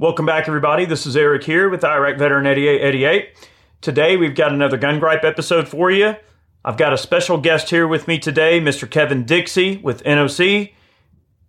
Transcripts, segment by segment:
Welcome back, everybody. This is Eric here with Iraq Veteran 8888. Today, we've got another Gun Gripe episode for you. I've got a special guest here with me today, Mr. Kevin Dixie with NOC.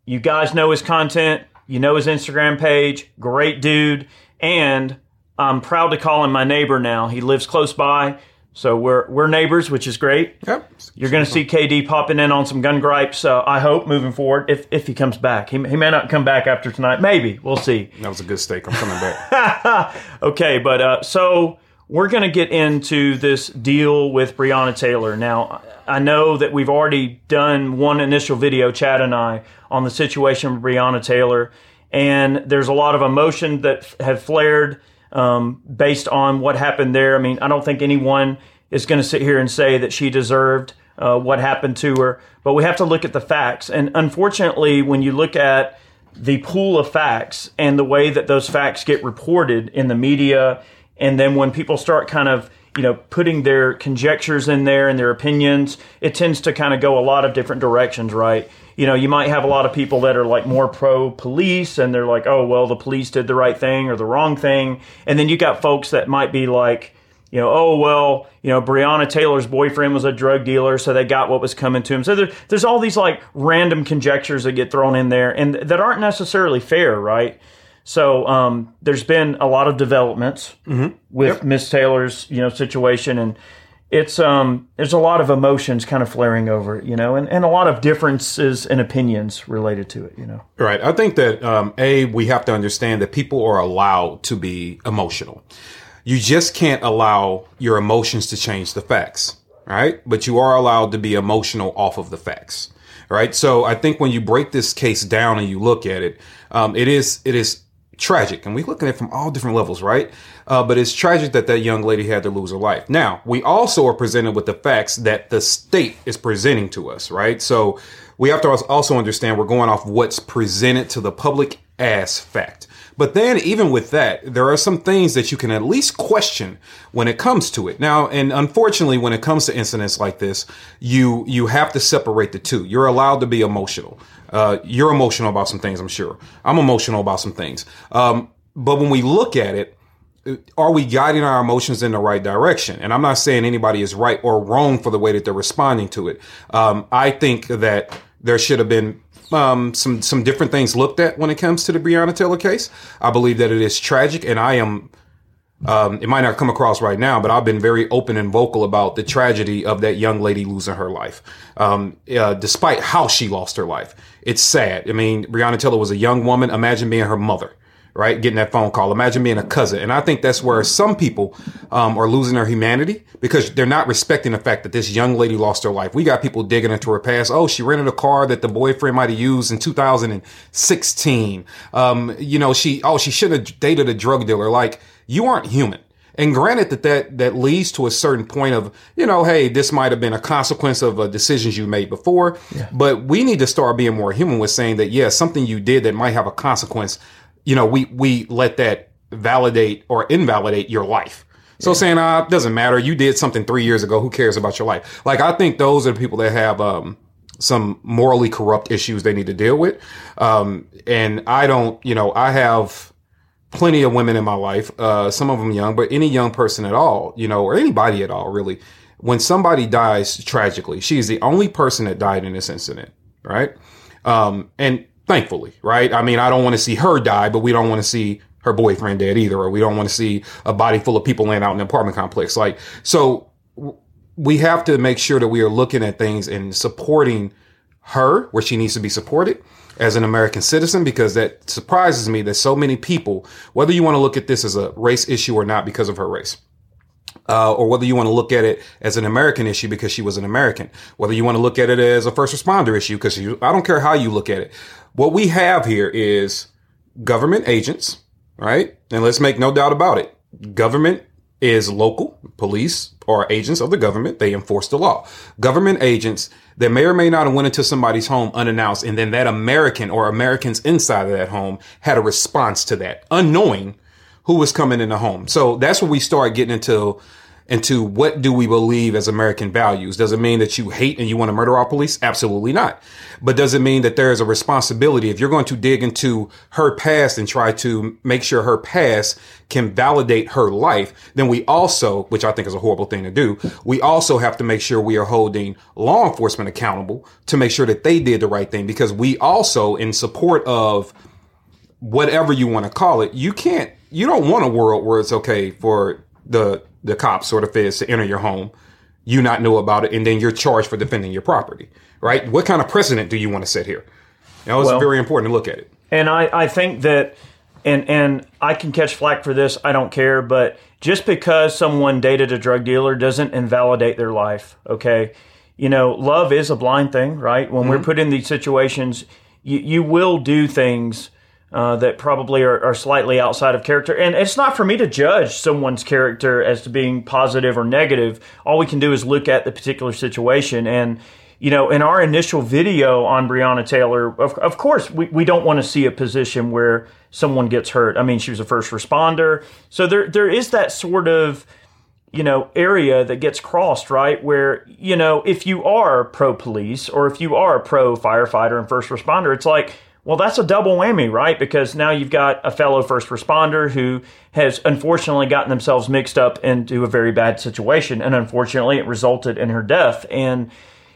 You guys know his content, you know his Instagram page. Great dude. And I'm proud to call him my neighbor now. He lives close by. So we're we're neighbors, which is great. Yep. You're going to see KD popping in on some gun gripes. Uh, I hope moving forward, if if he comes back, he, he may not come back after tonight. Maybe we'll see. That was a good steak. I'm coming back. okay, but uh, so we're going to get into this deal with Breonna Taylor. Now, I know that we've already done one initial video, Chad and I, on the situation with Breonna Taylor, and there's a lot of emotion that have flared um, based on what happened there. I mean, I don't think anyone is going to sit here and say that she deserved uh, what happened to her, but we have to look at the facts. And unfortunately, when you look at the pool of facts and the way that those facts get reported in the media, and then when people start kind of you know putting their conjectures in there and their opinions, it tends to kind of go a lot of different directions, right? You know, you might have a lot of people that are like more pro police and they're like, oh, well, the police did the right thing or the wrong thing. And then you got folks that might be like, you know, oh, well, you know, Breonna Taylor's boyfriend was a drug dealer, so they got what was coming to him. So there, there's all these like random conjectures that get thrown in there and that aren't necessarily fair, right? So um, there's been a lot of developments with Yep. Miss Taylor's, you know, situation and it's um there's a lot of emotions kind of flaring over it, you know, and, and a lot of differences in opinions related to it, you know. right. I think that, um, A, we have to understand that people are allowed to be emotional. You just can't allow your emotions to change the facts, right? But you are allowed to be emotional off of the facts, right? So I think when you break this case down and you look at it, um, it is, it is tragic. And we look at it from all different levels, right? Uh, but it's tragic that that young lady had to lose her life. Now, we also are presented with the facts that the state is presenting to us, right? So we have to also understand we're going off what's presented to the public as fact. But then, even with that, there are some things that you can at least question when it comes to it. Now, and unfortunately, when it comes to incidents like this, you you have to separate the two. You're allowed to be emotional. Uh, you're emotional about some things, I'm sure. I'm emotional about some things. Um, but when we look at it, are we guiding our emotions in the right direction? And I'm not saying anybody is right or wrong for the way that they're responding to it. Um, I think that there should have been um, some some different things looked at when it comes to the Breonna Taylor case. I believe that it is tragic, and I am. Um, it might not come across right now, but I've been very open and vocal about the tragedy of that young lady losing her life. Um, uh, despite how she lost her life, it's sad. I mean, Breonna Taylor was a young woman. Imagine being her mother right? Getting that phone call. Imagine being a cousin. And I think that's where some people um, are losing their humanity because they're not respecting the fact that this young lady lost her life. We got people digging into her past. Oh, she rented a car that the boyfriend might have used in 2016. Um, you know, she, oh, she should have dated a drug dealer. Like, you aren't human. And granted that, that that leads to a certain point of, you know, hey, this might have been a consequence of uh, decisions you made before. But we need to start being more human with saying that, yeah, something you did that might have a consequence you know, we we let that validate or invalidate your life. So saying, ah, it doesn't matter. You did something three years ago. Who cares about your life? Like, I think those are the people that have um, some morally corrupt issues they need to deal with. Um, and I don't, you know, I have plenty of women in my life, uh, some of them young, but any young person at all, you know, or anybody at all, really. When somebody dies tragically, she is the only person that died in this incident, right? Um, and thankfully, right? I mean, I don't want to see her die, but we don't want to see her boyfriend dead either, or we don't want to see a body full of people laying out in an apartment complex. Like, so we have to make sure that we are looking at things and supporting her where she needs to be supported as an American citizen, because that surprises me that so many people, whether you want to look at this as a race issue or not because of her race, uh, or whether you want to look at it as an American issue because she was an American, whether you want to look at it as a first responder issue because I don't care how you look at it. What we have here is government agents, right? And let's make no doubt about it. Government is local police or agents of the government. They enforce the law. Government agents that may or may not have went into somebody's home unannounced. And then that American or Americans inside of that home had a response to that unknowing who was coming in the home. So that's where we start getting into into what do we believe as American values. Does it mean that you hate and you want to murder our police? Absolutely not. But does it mean that there is a responsibility if you're going to dig into her past and try to make sure her past can validate her life, then we also, which I think is a horrible thing to do, we also have to make sure we are holding law enforcement accountable to make sure that they did the right thing because we also in support of whatever you want to call it, you can't you don't want a world where it's okay for the the cops or the feds to enter your home, you not know about it, and then you're charged for defending your property, right? What kind of precedent do you want to set here? You know, it's Well- very important to look at it. And I, I think that, and and I can catch flack for this. I don't care. But just because someone dated a drug dealer doesn't invalidate their life. Okay, you know, love is a blind thing, right? When we're mm-hmm. put in these situations, you you will do things. Uh, that probably are, are slightly outside of character. And it's not for me to judge someone's character as to being positive or negative. All we can do is look at the particular situation. And, you know, in our initial video on Breonna Taylor, of, of course, we, we don't want to see a position where someone gets hurt. I mean, she was a first responder. So there there is that sort of you know area that gets crossed right where you know if you are pro police or if you are pro firefighter and first responder it's like well that's a double whammy right because now you've got a fellow first responder who has unfortunately gotten themselves mixed up into a very bad situation and unfortunately it resulted in her death and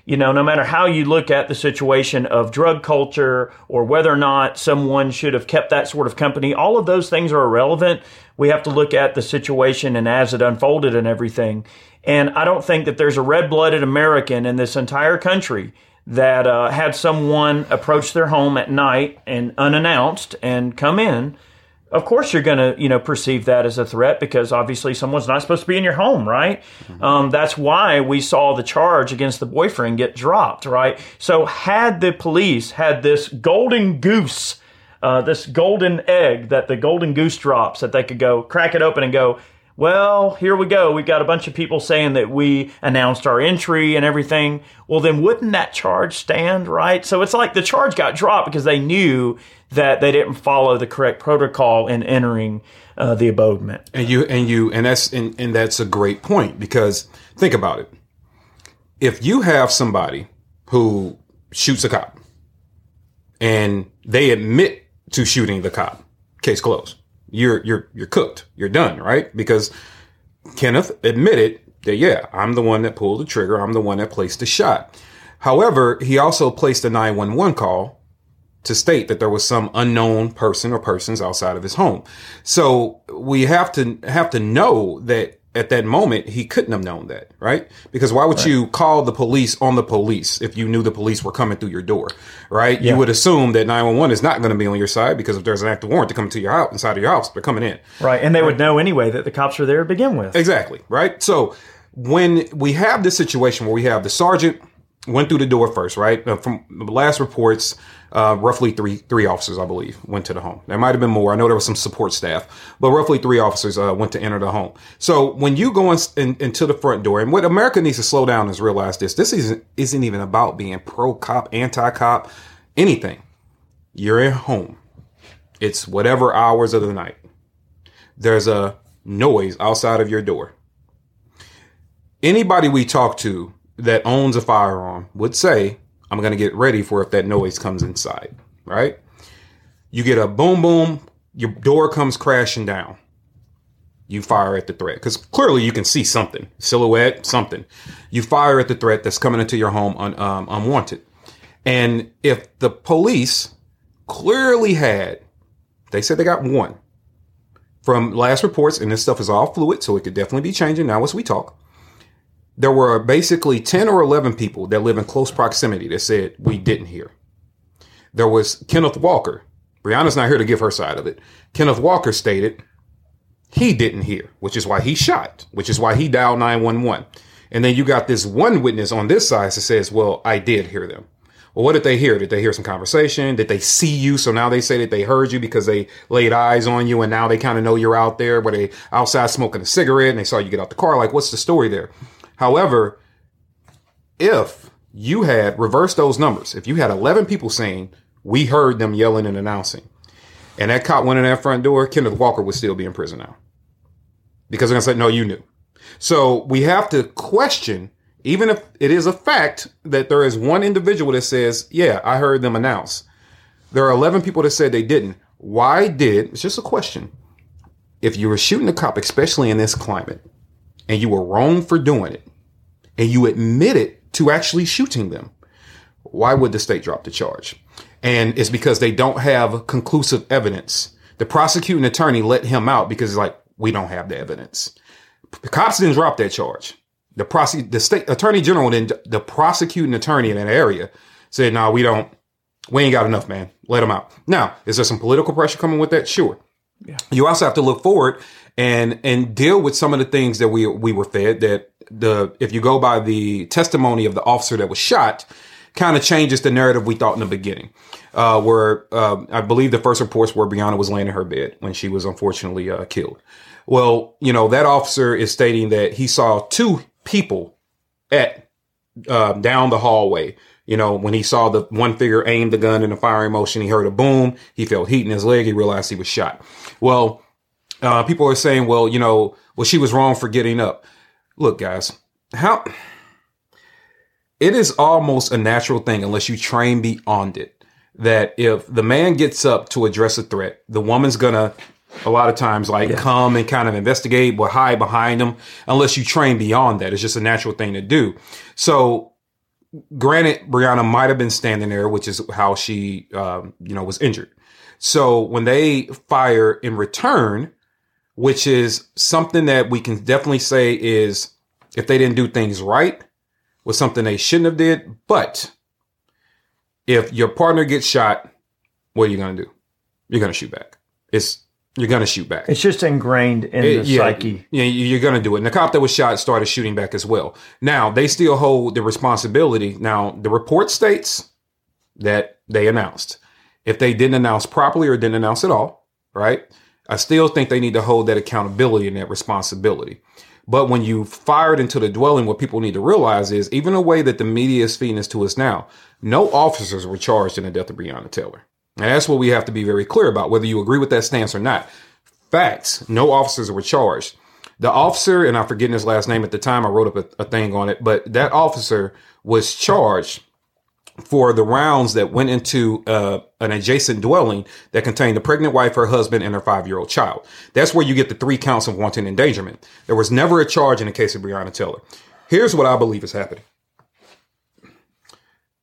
you know, no matter how you look at the situation of drug culture or whether or not someone should have kept that sort of company, all of those things are irrelevant. We have to look at the situation and as it unfolded and everything. And I don't think that there's a red blooded American in this entire country that uh, had someone approach their home at night and unannounced and come in of course you're going to you know perceive that as a threat because obviously someone's not supposed to be in your home right? Um, that's why we saw the charge against the boyfriend get dropped right? So had the police had this golden goose uh, this golden egg that the golden goose drops that they could go crack it open and go well, here we go. We've got a bunch of people saying that we announced our entry and everything. Well, then wouldn't that charge stand, right? So it's like the charge got dropped because they knew that they didn't follow the correct protocol in entering uh, the abodement. And you and you and that's and, and that's a great point because think about it. If you have somebody who shoots a cop and they admit to shooting the cop, case closed. You're you're you're cooked. You're done, right? Because Kenneth admitted that yeah, I'm the one that pulled the trigger. I'm the one that placed the shot. However, he also placed a 911 call to state that there was some unknown person or persons outside of his home. So we have to have to know that at that moment he couldn't have known that, right? Because why would you call the police on the police if you knew the police were coming through your door, right? You would assume that 911 is not going to be on your side because if there's an active warrant to come to your house inside of your house, they're coming in. Right. And they would know anyway that the cops are there to begin with. Exactly. Right. So when we have this situation where we have the sergeant went through the door first, right? Uh, from the last reports, uh, roughly three three officers, I believe, went to the home. There might have been more. I know there was some support staff, but roughly three officers uh, went to enter the home. So when you go in, in, into the front door, and what America needs to slow down is realize this: this isn't isn't even about being pro cop, anti cop, anything. You're at home. It's whatever hours of the night. There's a noise outside of your door. Anybody we talk to that owns a firearm would say, I'm going to get ready for if that noise comes inside, right? You get a boom, boom, your door comes crashing down. You fire at the threat because clearly you can see something, silhouette, something. You fire at the threat that's coming into your home un, um, unwanted. And if the police clearly had, they said they got one from last reports, and this stuff is all fluid, so it could definitely be changing now as we talk there were basically 10 or 11 people that live in close proximity that said we didn't hear. There was Kenneth Walker. Breonna's not here to give her side of it. Kenneth Walker stated he didn't hear, which is why he shot, which is why he dialed 911. And then you got this one witness on this side that says, well, I did hear them. Well, what did they hear? Did they hear some conversation? Did they see you? So now they say that they heard you because they laid eyes on you and now they kind of know you're out there, where they outside smoking a cigarette and they saw you get out the car. Like, what's the story there? However, if you had reversed those numbers, if you had 11 people saying, we heard them yelling and announcing, and that cop went in that front door, Kenneth Walker would still be in prison now. Because they're going to say, no, you knew. So we have to question, even if it is a fact that there is one individual that says, Yeah, I heard them announce. There are 11 people that said they didn't. Why did, it's just a question. If you were shooting a cop, especially in this climate, and you were wrong for doing it, and you admitted to actually shooting them, why would the state drop the charge? And it's because they don't have conclusive evidence. The prosecuting attorney let him out because it's like, we don't have the evidence. The cops didn't drop that charge. The prosec- the state attorney general and the prosecuting attorney in that area said, no, we don't, we ain't got enough, man. Let him out. Now, is there some political pressure coming with that? Sure. Yeah. You also have to look forward and and deal with some of the things that we we were fed that the if you go by the testimony of the officer that was shot, kind of changes the narrative we thought in the beginning. Uh, where uh, I believe the first reports were Breonna was laying in her bed when she was unfortunately uh, killed. Well, you know that officer is stating that he saw two people at uh, down the hallway. You know, when he saw the one figure aim the gun in a firing motion, he heard a boom. He felt heat in his leg. He realized he was shot. Well, uh, people are saying, well, you know, well, she was wrong for getting up. Look, guys, how it is almost a natural thing unless you train beyond it that if the man gets up to address a threat, the woman's gonna a lot of times like yeah. come and kind of investigate but hide behind them unless you train beyond that. It's just a natural thing to do. So granted, Breonna might have been standing there, which is how she, um, you know, was injured. So when they fire in return, which is something that we can definitely say is if they didn't do things right, was something they shouldn't have did. But if your partner gets shot, what are you going to do? You're going to shoot back. It's you're going to shoot back. It's just ingrained in it, the yeah, psyche. Yeah, you're going to do it. And the cop that was shot started shooting back as well. Now they still hold the responsibility. Now the report states that they announced. If they didn't announce properly or didn't announce at all, right? I still think they need to hold that accountability and that responsibility. But when you fired into the dwelling, what people need to realize is even the way that the media is feeding this to us now, no officers were charged in the death of Breonna Taylor. And that's what we have to be very clear about, whether you agree with that stance or not. Facts, no officers were charged. The officer, and I'm forgetting his last name at the time, I wrote up a, a thing on it, but that officer was charged for the rounds that went into uh, an adjacent dwelling that contained a pregnant wife, her husband, and her five year old child. That's where you get the three counts of wanton endangerment. There was never a charge in the case of Breonna Taylor. Here's what I believe is happening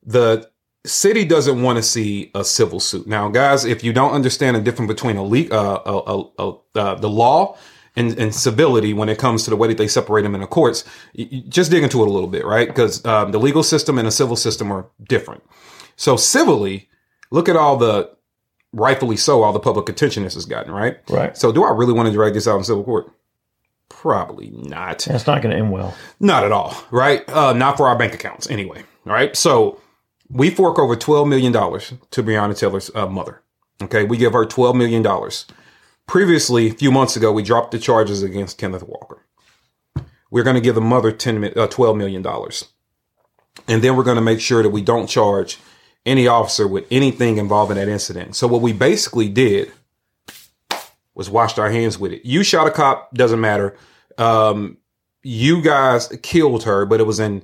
the city doesn't want to see a civil suit. Now, guys, if you don't understand the difference between a, le- uh, uh, uh, uh, the law and, and, civility when it comes to the way that they separate them in the courts, just dig into it a little bit, right? Because um, the legal system and the civil system are different. So civilly, look at all the rightfully so all the public attention this has gotten, right? Right. So do I really want to drag this out in civil court? Probably not. It's not going to end well. Not at all, right? Uh, not for our bank accounts, anyway. All right. So we fork over $12 million to Breonna Taylor's uh, mother. Okay. We give her $12 million. Previously, a few months ago, we dropped the charges against Kenneth Walker. We're going to give the mother 10, uh, $12 million. And then we're going to make sure that we don't charge any officer with anything involving that incident. So what we basically did was washed our hands with it. You shot a cop, doesn't matter. Um, you guys killed her, but it was in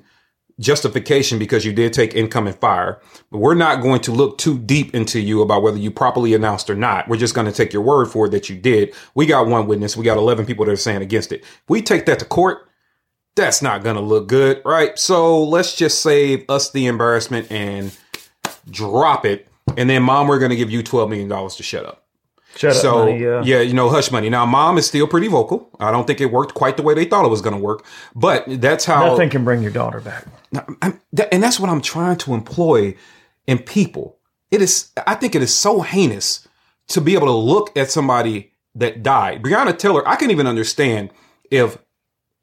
justification because you did take incoming fire. But we're not going to look too deep into you about whether you properly announced or not. We're just going to take your word for it that you did. We got one witness. We got 11 people that are saying against it. If we take that to court. That's not going to look good, right? So let's just save us the embarrassment and drop it. And then, mom, we're going to give you $12 million to shut up. Shut so, up, money, yeah. yeah, you know, hush money. Now, mom is still pretty vocal. I don't think it worked quite the way they thought it was going to work, but that's how. Nothing can bring your daughter back. And that's what I'm trying to employ in people. It is, I think it is so heinous to be able to look at somebody that died. Breonna Taylor, I can even understand if,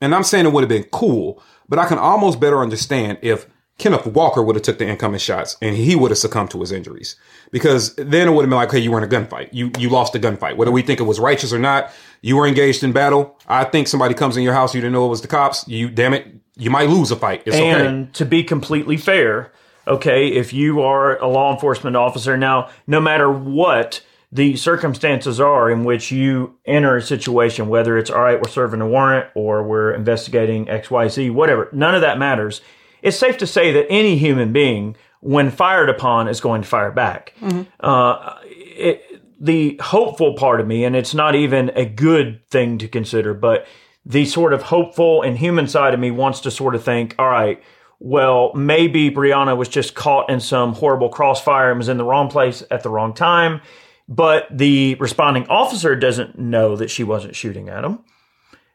and I'm saying it would have been cool, but I can almost better understand if Kenneth Walker would have took the incoming shots and he would have succumbed to his injuries because then it would have been like, hey, you were in a gunfight. You, you lost a gunfight. Whether we think it was righteous or not, you were engaged in battle. I think somebody comes in your house, you didn't know it was the cops. You, damn it, you might lose a fight. It's and okay. to be completely fair, okay, if you are a law enforcement officer now, no matter what the circumstances are in which you enter a situation, whether it's all right, we're serving a warrant or we're investigating XYZ, whatever, none of that matters. It's safe to say that any human being, when fired upon, is going to fire back. Uh, it, the hopeful part of me, and it's not even a good thing to consider, but the sort of hopeful and human side of me wants to sort of think, all right, well, maybe Breonna was just caught in some horrible crossfire and was in the wrong place at the wrong time. But the responding officer doesn't know that she wasn't shooting at him.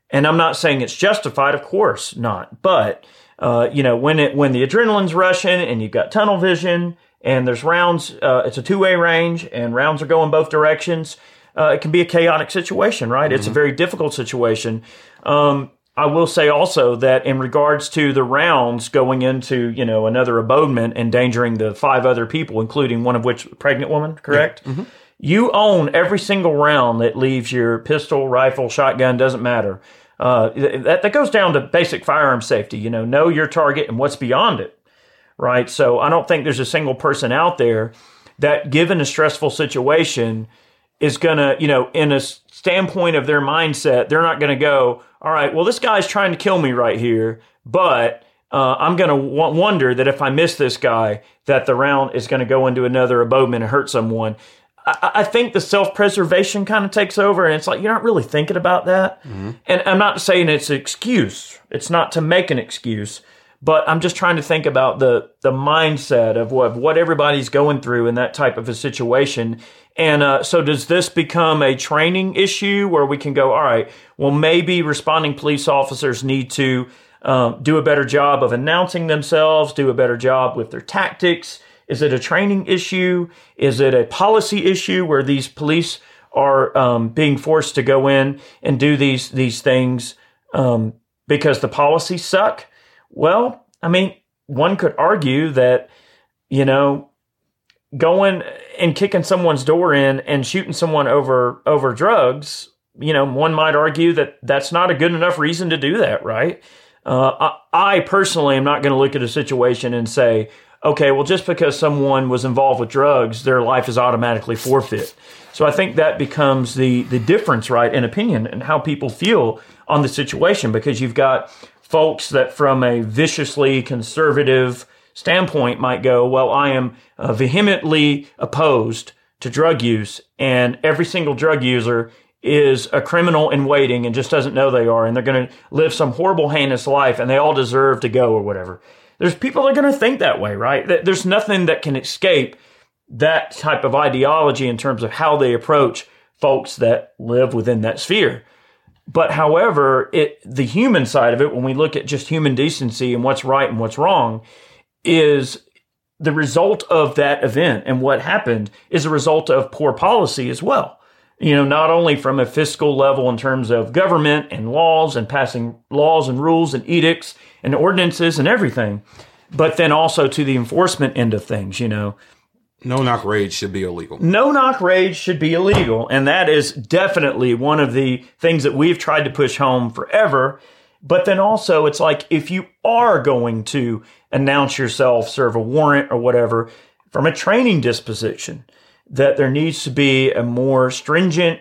And I'm not saying it's justified, of course not. But uh, you know, when it when the adrenaline's rushing and you've got tunnel vision and there's rounds, uh, it's a two way range and rounds are going both directions. Uh, it can be a chaotic situation, right? It's a very difficult situation. Um, I will say also that in regards to the rounds going into, you know, another abodement, endangering the five other people, including one of which pregnant woman, correct? You own every single round that leaves your pistol, rifle, shotgun, doesn't matter. Uh, that, that goes down to basic firearm safety. You know, know your target and what's beyond it, right? So I don't think there's a single person out there that, given a stressful situation, is to, you know, in a standpoint of their mindset, they're not to go, all right, well, this guy's trying to kill me right here, but uh, I'm going to w- wonder that if I miss this guy, that the round is going to go into another abodement and hurt someone. I, I think the self preservation kind of takes over, and it's like you're not really thinking about that. And I'm not saying it's an excuse, it's not to make an excuse. But I'm just trying to think about the the mindset of what, of what everybody's going through in that type of a situation. And uh, so, does this become a training issue where we can go, all right, well, maybe responding police officers need to um, do a better job of announcing themselves, do a better job with their tactics? Is it a training issue? Is it a policy issue where these police are um, being forced to go in and do these these things um, because the policies suck? Well, I mean, one could argue that you know going and kicking someone's door in and shooting someone over over drugs, you know, one might argue that that's not a good enough reason to do that, right? Uh, I, I personally am not going to look at a situation and say, okay, well, just because someone was involved with drugs, their life is automatically forfeit. So I think that becomes the the difference, right, in opinion and how people feel on the situation, because you've got folks that, from a viciously conservative standpoint, might go, well, I am uh, vehemently opposed to drug use, and every single drug user is a criminal in waiting and just doesn't know they are, and they're going to live some horrible, heinous life, and they all deserve to go or whatever. There's people that are going to think that way, right? There's nothing that can escape that type of ideology in terms of how they approach folks that live within that sphere. But however, it the human side of it, when we look at just human decency and what's right and what's wrong, is the result of that event and what happened is a result of poor policy as well. You know, not only from a fiscal level in terms of government and laws and passing laws and rules and edicts and ordinances and everything, but then also to the enforcement end of things, you know. No knock raids should be illegal. No knock raids should be illegal. And that is definitely one of the things that we've tried to push home forever. But then also, it's like if you are going to announce yourself, serve a warrant or whatever, from a training disposition, that there needs to be a more stringent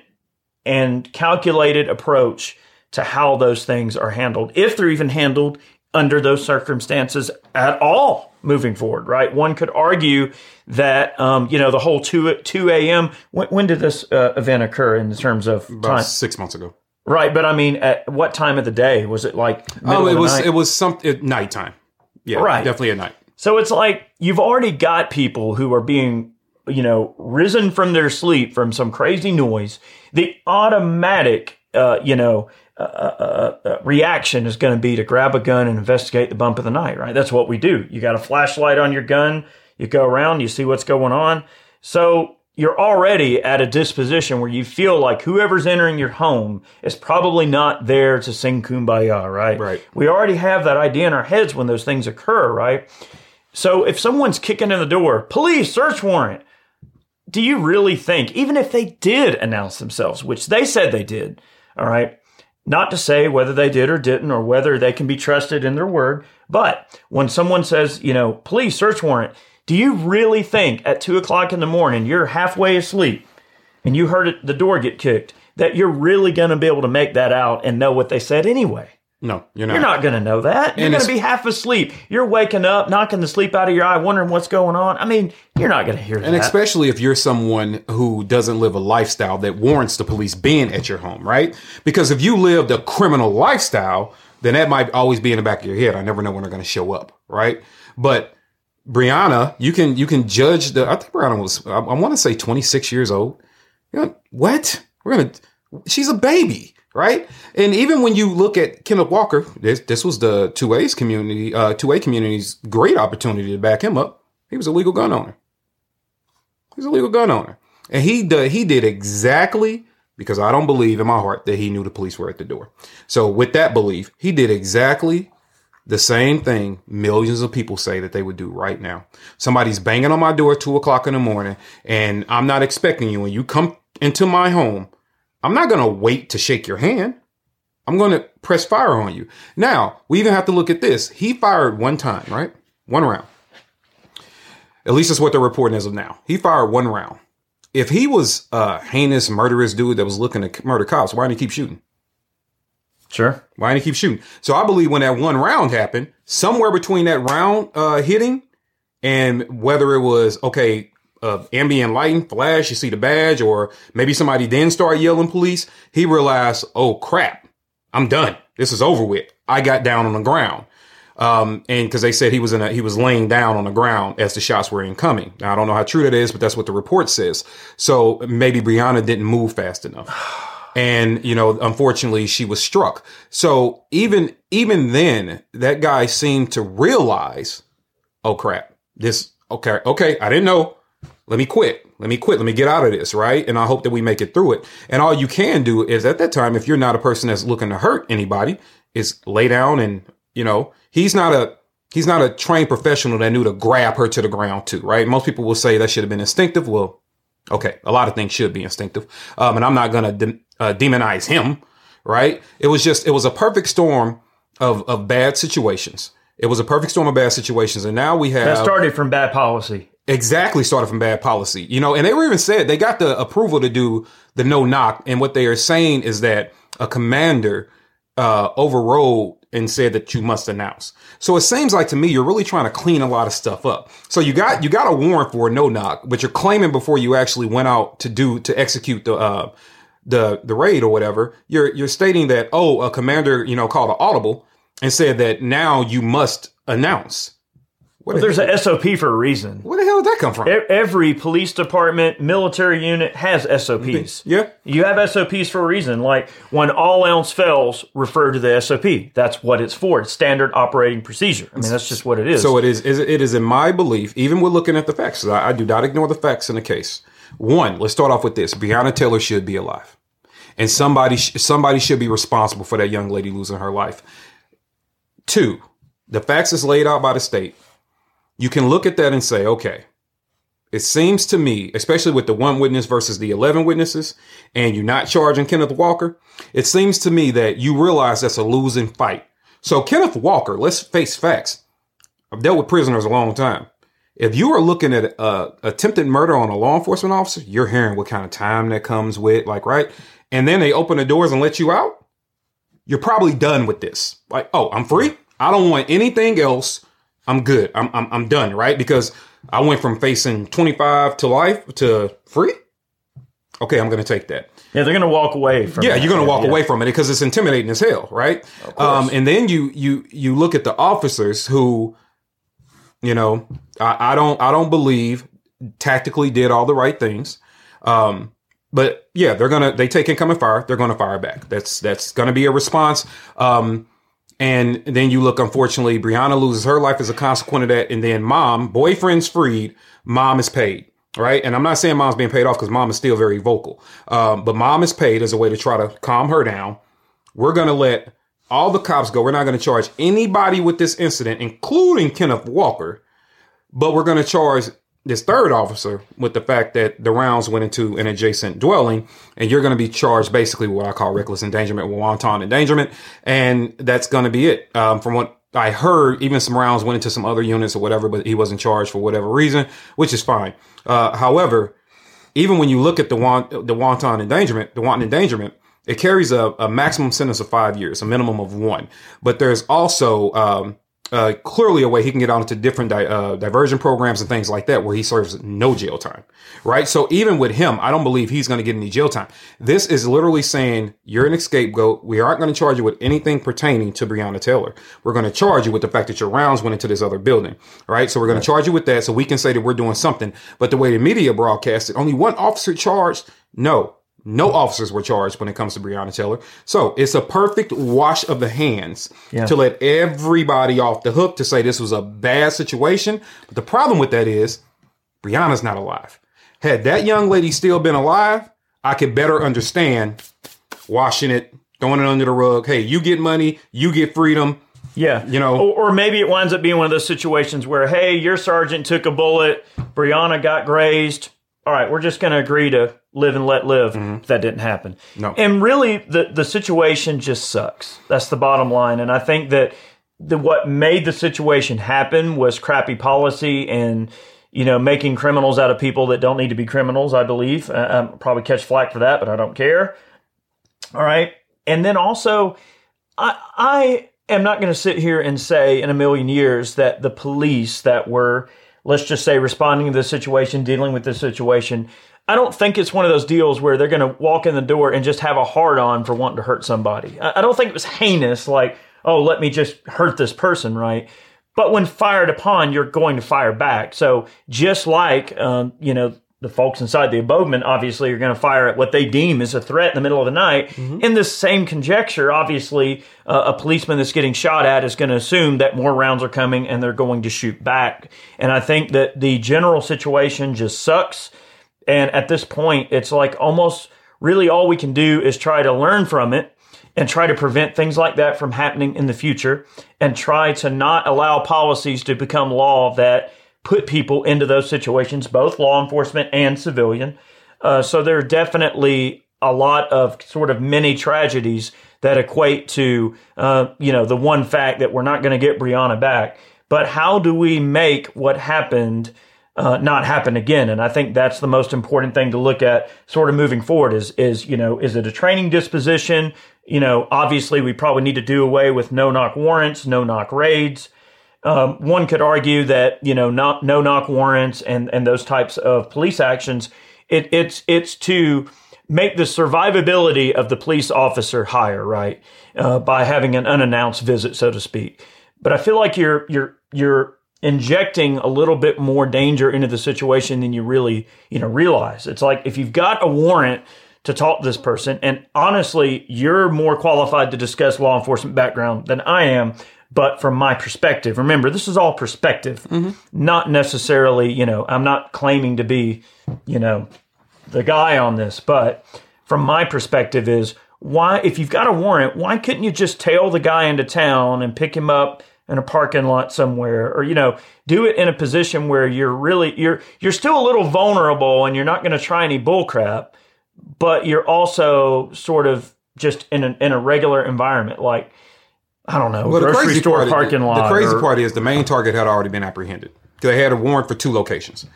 and calculated approach to how those things are handled, if they're even handled under those circumstances at all moving forward, right? One could argue that, um, you know, the whole 2, 2 a.m., when, when did this uh, event occur in terms of About time? six months ago. Right, but I mean, at what time of the day? Was it like Oh, it was night? it was some at nighttime. Yeah, Right. definitely at night. So it's like you've already got people who are being, you know, risen from their sleep from some crazy noise. The automatic, uh, you know, uh, uh, uh, reaction is going to be to grab a gun and investigate the bump of the night, right? That's what we do. You got a flashlight on your gun, you go around, you see what's going on. So you're already at a disposition where you feel like whoever's entering your home is probably not there to sing kumbaya, right? Right. We already have that idea in our heads when those things occur, right? So if someone's kicking in the door, police, search warrant, do you really think, even if they did announce themselves, which they said they did, all right, not to say whether they did or didn't or whether they can be trusted in their word, but when someone says, you know, police, search warrant, do you really think at two o'clock in the morning you're halfway asleep and you heard it, the door get kicked, that you're really going to be able to make that out and know what they said anyway. No, you're not. You're not going to know that. You're going to be half asleep. You're waking up, knocking the sleep out of your eye, wondering what's going on. I mean, you're not going to hear And that. And especially if you're someone who doesn't live a lifestyle that warrants the police being at your home, right? Because if you lived a criminal lifestyle, then that might always be in the back of your head. I never know when they're going to show up, right? But Breonna, you can you can judge the. I think Breonna was. I, I want to say 26 years old. Know, what? We're gonna. She's a baby, right? And even when you look at Kenneth Walker, this this was the two A's community, uh, two A community's great opportunity to back him up. He was a legal gun owner. He's a legal gun owner, and he did, he did exactly because I don't believe in my heart that he knew the police were at the door. So with that belief, he did exactly the same thing millions of people say that they would do right now. Somebody's banging on my door at two o'clock in the morning, and I'm not expecting you. When you come into my home, I'm not going to wait to shake your hand. I'm going to press fire on you. Now, we even have to look at this. He fired one time, right? One round. At least that's what they're reporting as of now. He fired one round. If he was a heinous, murderous dude that was looking to murder cops, why didn't he keep shooting? sure. Why didn't he keep shooting? So I believe when that one round happened, somewhere between that round uh, hitting and whether it was okay, uh, ambient lighting, flash, you see the badge, or maybe somebody then started yelling police. He realized, oh crap, I'm done. This is over with. I got down on the ground. Um, and because they said he was in a, he was laying down on the ground as the shots were incoming. Now I don't know how true that is, but that's what the report says. So maybe Breonna didn't move fast enough and you know unfortunately she was struck so even even then that guy seemed to realize oh crap this okay okay i didn't know let me quit let me quit let me get out of this right and i hope that we make it through it and all you can do is at that time if you're not a person that's looking to hurt anybody is lay down and you know he's not a he's not a trained professional that knew to grab her to the ground too right most people will say that should have been instinctive well Okay, a lot of things should be instinctive, um, and I'm not going to de- uh, demonize him. Right? It was just it was a perfect storm of of bad situations. It was a perfect storm of bad situations, and now we have That started from bad policy. Exactly started from bad policy. You know, and they were even said they got the approval to do the no knock, and what they are saying is that a commander uh, overrode and said that you must announce. So it seems like to me you're really trying to clean a lot of stuff up. So you got you got a warrant for a no knock, but you're claiming before you actually went out to do to execute the uh, the the raid or whatever. You're you're stating that oh a commander you know called an audible and said that now you must announce. What, the, There's a SOP for a reason. where the hell did that come from? E- Every police department, military unit has SOPs. Yeah. You have SOPs for a reason. Like when all else fails, refer to the SOP. That's what it's for. It's standard operating procedure. I mean, that's just what it is. So it is, is it is in my belief, even with looking at the facts, I, I do not ignore the facts in the case. One, let's start off with this: Breonna Taylor should be alive, and somebody sh- somebody should be responsible for that young lady losing her life. Two, the facts is laid out by the state. You can look at that and say, okay, it seems to me, especially with the one witness versus the 11 witnesses, and you're not charging Kenneth Walker, it seems to me that you realize that's a losing fight. So, Kenneth Walker, let's face facts. I've dealt with prisoners a long time. If you are looking at attempted murder on a law enforcement officer, you're hearing what kind of time that comes with, like, right? And then they open the doors and let you out. You're probably done with this. Like, oh, I'm free. I don't want anything else. I'm good. I'm, I'm, I'm done, right? Because I went from facing 25 to life to free. Okay, I'm going to take that. yeah, they're going to walk away from Yeah, that. you're going to walk Yeah. away from it because it's intimidating as hell, right? Um, and then you you you look at the officers who, you know, I, I don't I don't believe tactically did all the right things. Um, but yeah, they're gonna they take incoming fire. They're gonna fire back. That's that's gonna be a response. Um, and then you look, unfortunately, Breonna loses her life as a consequence of that. And then mom, boyfriend's freed, mom is paid. Right. And I'm not saying mom's being paid off because mom is still very vocal. Um, but mom is paid as a way to try to calm her down. We're going to let all the cops go. We're not going to charge anybody with this incident, including Kenneth Walker. But we're going to charge this third officer with the fact that the rounds went into an adjacent dwelling, and you're going to be charged basically what I call reckless endangerment, wanton endangerment, and that's going to be it. Um, from what I heard, even some rounds went into some other units or whatever, but he wasn't charged for whatever reason, which is fine. Uh, however, even when you look at the want, the wanton endangerment, the wanton endangerment, it carries a, a maximum sentence of five years, a minimum of one. But there's also um, uh, clearly a way he can get on into different di- uh, diversion programs and things like that where he serves no jail time, right? So even with him, I don't believe he's going to get any jail time. This is literally saying you're an scapegoat. We aren't going to charge you with anything pertaining to Breonna Taylor. We're going to charge you with the fact that your rounds went into this other building, right? So we're going to charge you with that so we can say that we're doing something. But the way the media broadcasted, only one officer charged. No, no officers were charged when it comes to Breonna Taylor. So it's a perfect wash of the hands Yeah. to let everybody off the hook to say this was a bad situation. But the problem with that is Breonna's not alive. Had that young lady still been alive, I could better understand washing it, throwing it under the rug. Hey, you get money, you get freedom. Yeah. You know- or, or maybe it winds up being one of those situations where, hey, your sergeant took a bullet, Breonna got grazed. All right, we're just going to agree to live and let live. That didn't happen. Mm-hmm. No. And really, the, the situation just sucks. That's the bottom line. And I think that the, what made the situation happen was crappy policy and, you know, making criminals out of people that don't need to be criminals, I believe. I, I'll probably catch flack for that, but I don't care. All right. And then also, I, I am not going to sit here and say in a million years that the police that were, let's just say, responding to this situation, dealing with this situation, I don't think it's one of those deals where they're going to walk in the door and just have a hard on for wanting to hurt somebody. I don't think it was heinous, like, oh, let me just hurt this person, right? But when fired upon, you're going to fire back. So just like, um, you know, the folks inside the abodement obviously are going to fire at what they deem is a threat in the middle of the night. In this same conjecture, obviously, uh, a policeman that's getting shot at is going to assume that more rounds are coming and they're going to shoot back. And I think that the general situation just sucks. And at this point, it's like almost really all we can do is try to learn from it and try to prevent things like that from happening in the future and try to not allow policies to become law that put people into those situations, both law enforcement and civilian. Uh, so there are definitely a lot of sort of mini tragedies that equate to, uh, you know, the one fact that we're not going to get Breonna back. But how do we make what happened uh, not happen again? And I think that's the most important thing to look at, sort of moving forward. Is is you know, is it a training disposition? You know, obviously we probably need to do away with no knock warrants, no knock raids. Um, one could argue that you know not no knock warrants and and those types of police actions. It, it's it's to make the survivability of the police officer higher right? Uh, by having an unannounced visit so to speak. But I feel like you're you're you're injecting a little bit more danger into the situation than you really you know realize. It's like if you've got a warrant to talk to this person and honestly you're more qualified to discuss law enforcement background than I am but from my perspective remember this is all perspective. Mm-hmm. Not necessarily you know i'm not claiming to be you know the guy on this but from my perspective is why if you've got a warrant why couldn't you just tail the guy into town and pick him up in a parking lot somewhere? Or you know do it in a position where you're really you're you're still a little vulnerable and you're not going to try any bullcrap but you're also sort of just in a, in a regular environment. Like I don't know, Well, the grocery crazy store part, parking lot. The crazy or- part is the main target had already been apprehended. They had a warrant for two locations.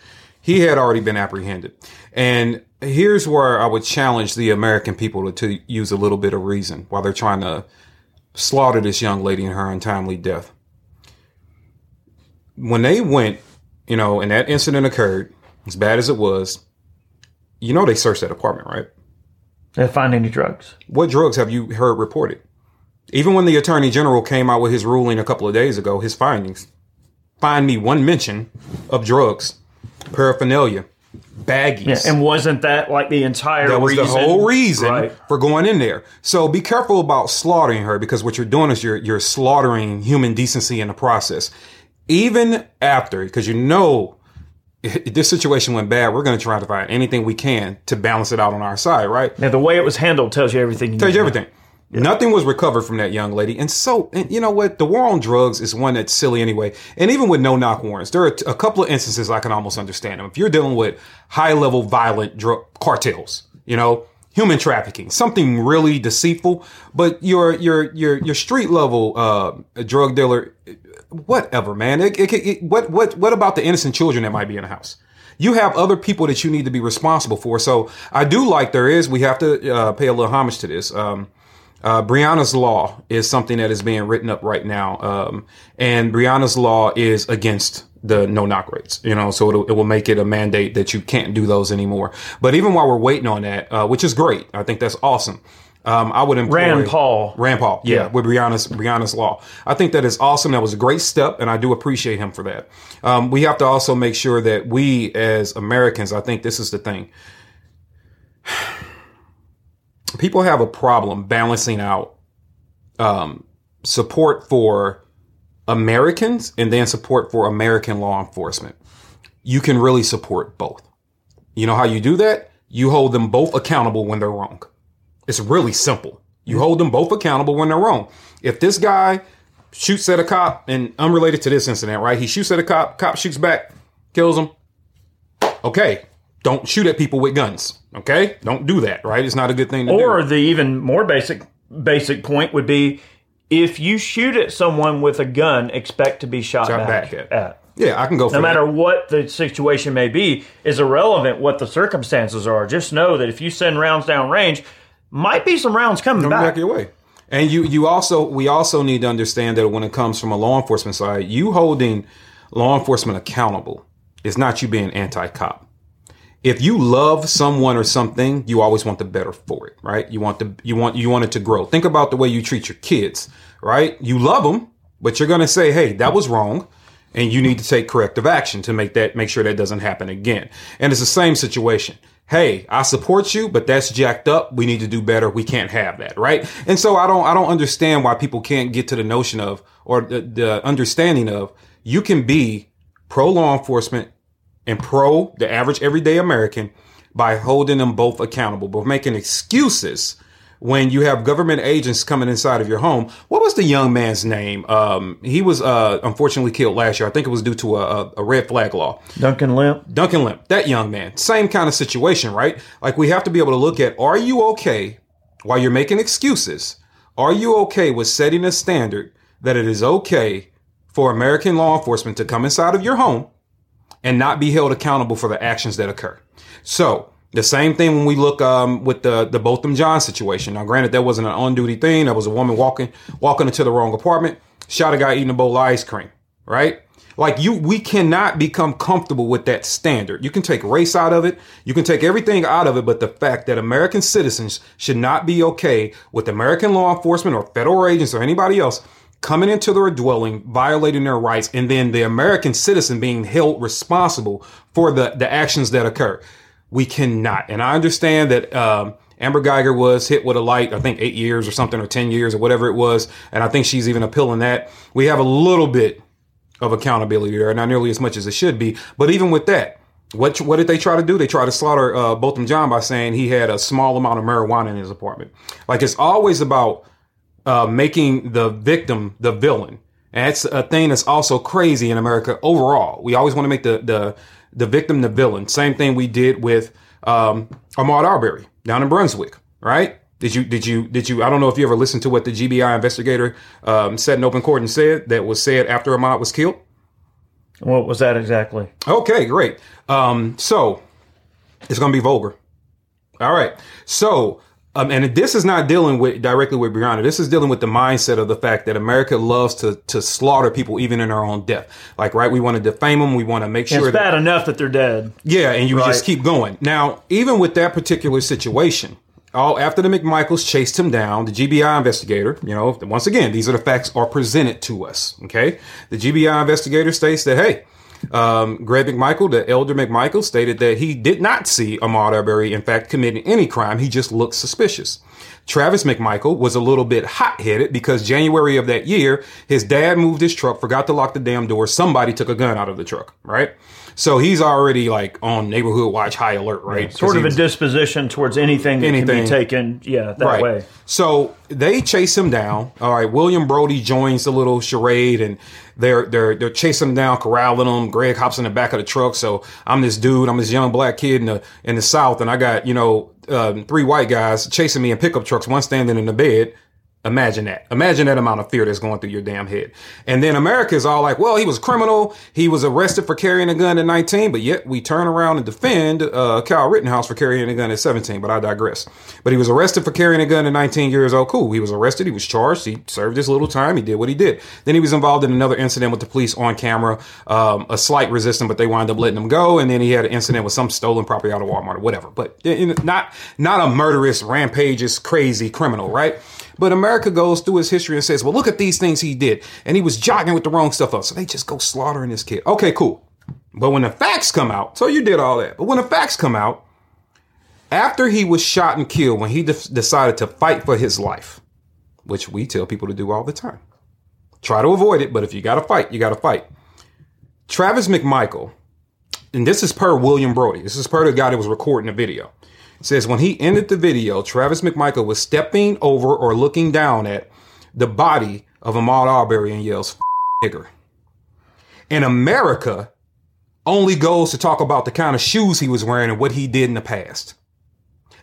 He had already been apprehended. And here's where I would challenge the American people to, to use a little bit of reason while they're trying to slaughter this young lady in her untimely death. When they went, you know, and that incident occurred, as bad as it was, you know they searched that apartment, right? Did they find any drugs? What drugs have you heard reported? Even when the attorney general came out with his ruling a couple of days ago, his findings find me one mention of drugs, paraphernalia, baggies. And wasn't that like the entire that was reason? the whole reason Right. for going in there. So be careful about slaughtering her because what you're doing is you're you're slaughtering human decency in the process. Even after, because you know this situation went bad, we're going to try to find anything we can to balance it out on our side, right? Now, the way it was handled tells you everything. You tells you to know. Everything. Nothing was recovered from that young lady. And so, and you know what? The war on drugs is one that's silly anyway. And even with no knock warrants, there are t- a couple of instances I can almost understand them. If you're dealing with high level violent drug cartels, you know, human trafficking, something really deceitful, but your, your, your, your street level, uh, drug dealer, whatever, man. It, it, it, what, what, what about the innocent children that might be in the house? you have other people that you need to be responsible for. So I do like there is, we have to uh, pay a little homage to this. Um, uh, Breonna's Law is something that is being written up right now. Um, and Breonna's Law is against the no knock rates, you know, so it will make it a mandate that you can't do those anymore. But even while we're waiting on that, uh, which is great, I think that's awesome. Um, I would employ Rand Paul. Rand Paul, yeah, Yeah. with Brianna's Breonna's law. I think that is awesome. That was a great step, and I do appreciate him for that. Um, we have to also make sure that we, as Americans, I think this is the thing. People have a problem balancing out um, support for Americans and then support for American law enforcement. You can really support both. You know how you do that? You hold them both accountable when they're wrong. It's really simple. You hold them both accountable when they're wrong. If this guy shoots at a cop, and unrelated to this incident, right? He shoots at a cop, cop shoots back, kills him. Okay, don't shoot at people with guns. Okay, don't do that, right? It's not a good thing to do. Or the even more basic basic point would be if you shoot at someone with a gun, expect to be shot, Shot back, back at. Yeah, I can go for No that. matter what the situation may be, is irrelevant what the circumstances are. Just know that if you send rounds down range, might be some rounds coming Coming back. back your way. And you, you also, we also need to understand that when it comes from a law enforcement side, you holding law enforcement accountable is not you being anti-cop. If you love someone or something, you always want the better for it, right? You want the, you want, you want it to grow. Think about the way you treat your kids, right? You love them, but you're going to say, Hey, that was wrong. And you need to take corrective action to make that, make sure that doesn't happen again. And it's the same situation hey, I support you, but that's jacked up. We need to do better. We can't have that, right? And so I don't, I don't understand why people can't get to the notion of, or the, the understanding of, you can be pro law enforcement and pro the average everyday American by holding them both accountable, but making excuses when you have government agents coming inside of your home. What was the young man's name? Um, he was uh, unfortunately killed last year. I think it was due to a, a, a red flag law. Duncan Lemp. Duncan Lemp, that young man, same kind of situation, right? Like we have to be able to look at, are you okay while you're making excuses? Are you okay with setting a standard that it is okay for American law enforcement to come inside of your home and not be held accountable for the actions that occur? So the same thing when we look um, with the the Botham Jean situation. Now, granted, that wasn't an on duty thing. That was a woman walking walking into the wrong apartment, shot a guy eating a bowl of ice cream, right? Like you, we cannot become comfortable with that standard. You can take race out of it. You can take everything out of it, but the fact that American citizens should not be okay with American law enforcement or federal agents or anybody else coming into their dwelling, violating their rights, and then the American citizen being held responsible for the, the actions that occur. We cannot. And I understand that, um, Amber Guyger was hit with a light, I think eight years or something, or 10 years or whatever it was. And I think she's even appealing that. We have a little bit of accountability there, not nearly as much as it should be. But even with that, what what did they try to do? They tried to slaughter uh, Botham Jean by saying he had a small amount of marijuana in his apartment. Like it's always about uh, making the victim the villain. And that's a thing that's also crazy in America overall. We always want to make the the the victim the villain. Same thing we did with um, Ahmaud Arbery down in Brunswick, right? Did you did you did you? I don't know if you ever listened to what the GBI investigator um, said in open court and said that was said after Ahmaud was killed. What was that exactly? Okay, great. Um, so it's going to be vulgar. All right. So, um, and this is not dealing with directly with Breonna. This is dealing with the mindset of the fact that America loves to to slaughter people even in their own death. Like, right? We want to defame them. We want to make sure It's that bad enough that they're dead. yeah, and you Right. just keep going. Now, even with that particular situation, all after the McMichaels chased him down, the GBI investigator, you know, once again, these are the facts are presented to us. Okay, the GBI investigator states that hey. Um, Greg McMichael, the elder McMichael, stated that he did not see Ahmaud Arbery, in fact, committing any crime. He just looked suspicious. Travis McMichael was a little bit hot headed because January of that year, his dad moved his truck, forgot to lock the damn door. Somebody took a gun out of the truck, right? So he's already like on neighborhood watch high alert, right? 'Cause Sort of a disposition towards anything that can be taken, yeah, that right. way. So they chase him down. All right, William Brody joins the little charade, and they're they're they're chasing him down, corralling him. Greg hops in the back of the truck. So I'm this dude. I'm this young black kid in the in the South, and I got you know um, three white guys chasing me in pickup trucks, one standing in the bed. Imagine that. Imagine that amount of fear that's going through your damn head. And then America is all like, well, he was a criminal. He was arrested for carrying a gun at 19, but yet we turn around and defend uh, Kyle Rittenhouse for carrying a gun at 17. But I digress. But he was arrested for carrying a gun at 19 years old. Cool. He was arrested. He was charged. He served his little time. He did what he did. Then he was involved in another incident with the police on camera, um, a slight resistance, but they wound up letting him go. And then he had an incident with some stolen property out of Walmart or whatever. But not not a murderous, rampageous, crazy criminal, right? But America goes through his history and says, well, look at these things he did. And he was jogging with the wrong stuff up. So they just go slaughtering this kid. Okay, cool. But when the facts come out, so you did all that. But when the facts come out, after he was shot and killed, when he de- decided to fight for his life, which we tell people to do all the time, try to avoid it, but if you got to fight, you got to fight. Travis McMichael, and this is per William Brody, this is per the guy that was recording the video says when he ended the video, Travis McMichael was stepping over or looking down at the body of Ahmaud Arbery and yells, nigger. And America only goes to talk about the kind of shoes he was wearing and what he did in the past.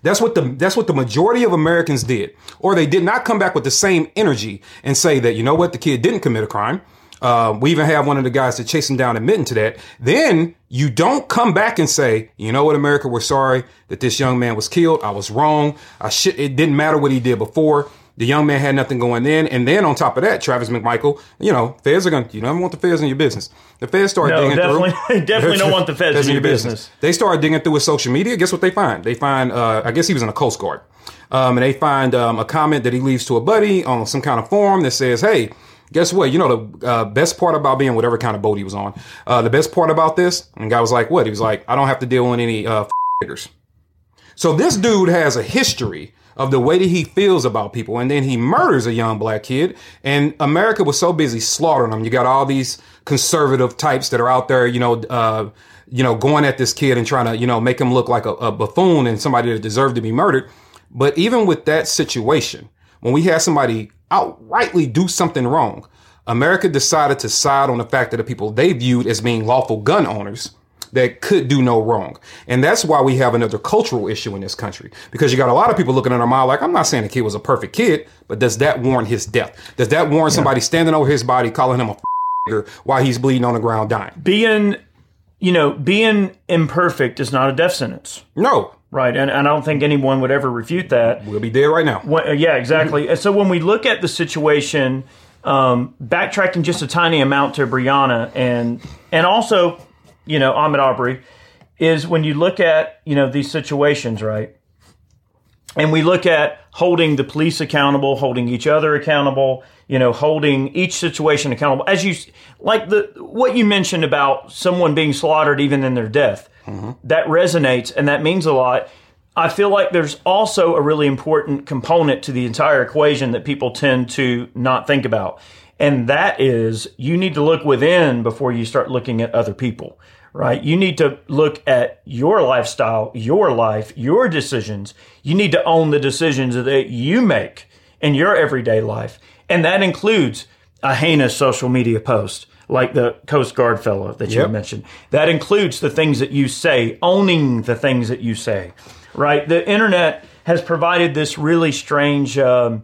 That's what the that's what the majority of Americans did. Or they did not come back with the same energy and say that, you know what, the kid didn't commit a crime. Uh, we even have one of the guys that chased him down admitting to that. Then you don't come back and say, you know what, America, we're sorry that this young man was killed. I was wrong. I should, it didn't matter what he did before. The young man had nothing going in. And then on top of that, Travis McMichael, you know, feds are going to, you don't want the feds in your business. The feds start no, digging definitely, through. definitely don't want the feds, feds in, your business. business. They start digging through his social media. Guess what they find? They find, uh, I guess he was in a Coast Guard. Um, and they find um, a comment that he leaves to a buddy on some kind of forum that says, hey, Guess what? You know the uh, best part about being whatever kind of boat he was on. Uh, the best part about this, and guy was like, "What?" He was like, "I don't have to deal with any uh, niggers." So this dude has a history of the way that he feels about people, and then he murders a young black kid. And America was so busy slaughtering them. You got all these conservative types that are out there, you know, uh, you know, going at this kid and trying to, you know, make him look like a, a buffoon and somebody that deserved to be murdered. But even with that situation, when we had somebody outrightly do something wrong, America decided to side on the fact that the people they viewed as being lawful gun owners that could do no wrong. And that's why we have another cultural issue in this country. Because you got a lot of people looking at Ahmaud like, I'm not saying the kid was a perfect kid, but does that warrant his death? Does that warrant yeah. somebody standing over his body, calling him a while he's bleeding on the ground dying? Being, you know, being imperfect is not a death sentence. No. Right, and, and I don't think anyone would ever refute that. We'll be dead right now. When, uh, yeah, exactly. and so when we look at the situation, um, backtracking just a tiny amount to Breonna and and also, you know, Ahmaud Arbery, is when you look at you know these situations, right? And we look at holding the police accountable, holding each other accountable, you know, holding each situation accountable. As you like the what you mentioned about someone being slaughtered even in their death Mm-hmm. That resonates and that means a lot. I feel like there's also a really important component to the entire equation that people tend to not think about. And that is you need to look within before you start looking at other people, right? You need to look at your lifestyle, your life, your decisions. You need to own the decisions that you make in your everyday life. And that includes a heinous social media post like the Coast Guard fellow that you mentioned. That includes the things that you say, owning the things that you say, right? The internet has provided this really strange, um,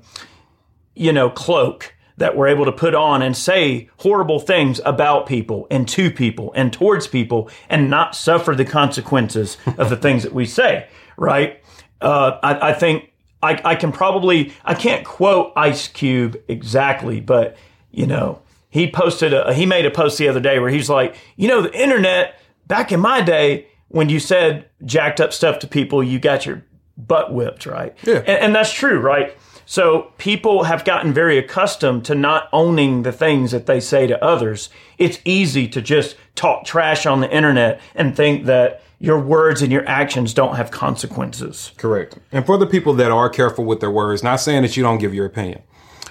you know, cloak that we're able to put on and say horrible things about people and to people and towards people and not suffer the consequences of the things that we say, right? Uh, I, I think I, I can probably, I can't quote Ice Cube exactly, but, you know, he posted a, he made a post the other day where he's like, you know, the internet back in my day when you said jacked up stuff to people, you got your butt whipped, right? Yeah. And, and that's true, right? So people have gotten very accustomed to not owning the things that they say to others. It's easy to just talk trash on the internet and think that your words and your actions don't have consequences. Correct. And for the people that are careful with their words, not saying that you don't give your opinion.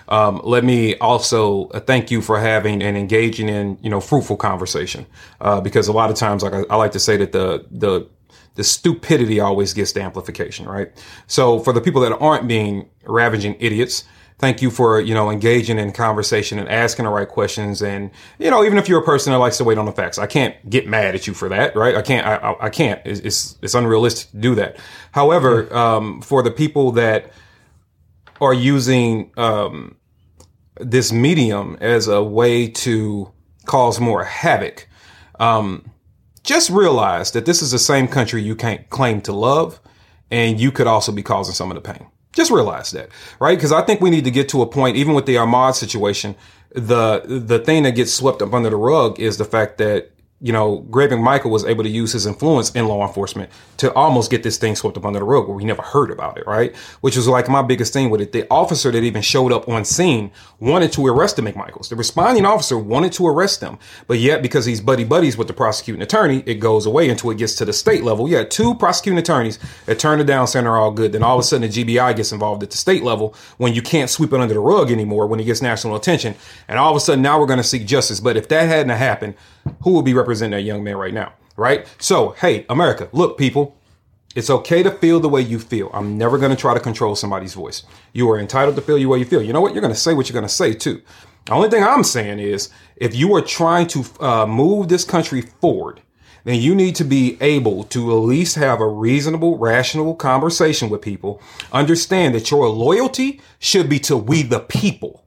Um, let me also uh, thank you for having and engaging in, you know, fruitful conversation. Uh, because a lot of times, like I, I like to say that the, the, the stupidity always gets the amplification, right? So for the people that aren't being ravaging idiots, thank you for, you know, engaging in conversation and asking the right questions. And, you know, even if you're a person that likes to wait on the facts, I can't get mad at you for that, right? I can't, I, I, I can't. It's, it's, it's, unrealistic to do that. However, um, for the people that are using um, this medium as a way to cause more havoc, um, just realize that this is the same country you can't claim to love, and you could also be causing some of the pain. Just realize that, right? Because I think we need to get to a point, even with the Ahmaud situation, the the thing that gets swept up under the rug is the fact that you know, Greg McMichael was able to use his influence in law enforcement to almost get this thing swept up under the rug where we never heard about it, right? Which was like my biggest thing with it. The officer that even showed up on scene wanted to arrest the McMichaels. The responding officer wanted to arrest them, but yet because he's buddy buddies with the prosecuting attorney, it goes away until it gets to the state level. You two prosecuting attorneys that turned it down saying they're all good. Then all of a sudden the GBI gets involved at the state level when you can't sweep it under the rug anymore when it gets national attention. And all of a sudden now we're going to seek justice. But if that hadn't happened, who would be representing that young man right now? Right? So, hey, America, look, people, it's okay to feel the way you feel. I'm never going to try to control somebody's voice. You are entitled to feel the way you feel. You know what? You're going to say what you're going to say too. The only thing I'm saying is if you are trying to uh, move this country forward, then you need to be able to at least have a reasonable, rational conversation with people. Understand that your loyalty should be to we the people.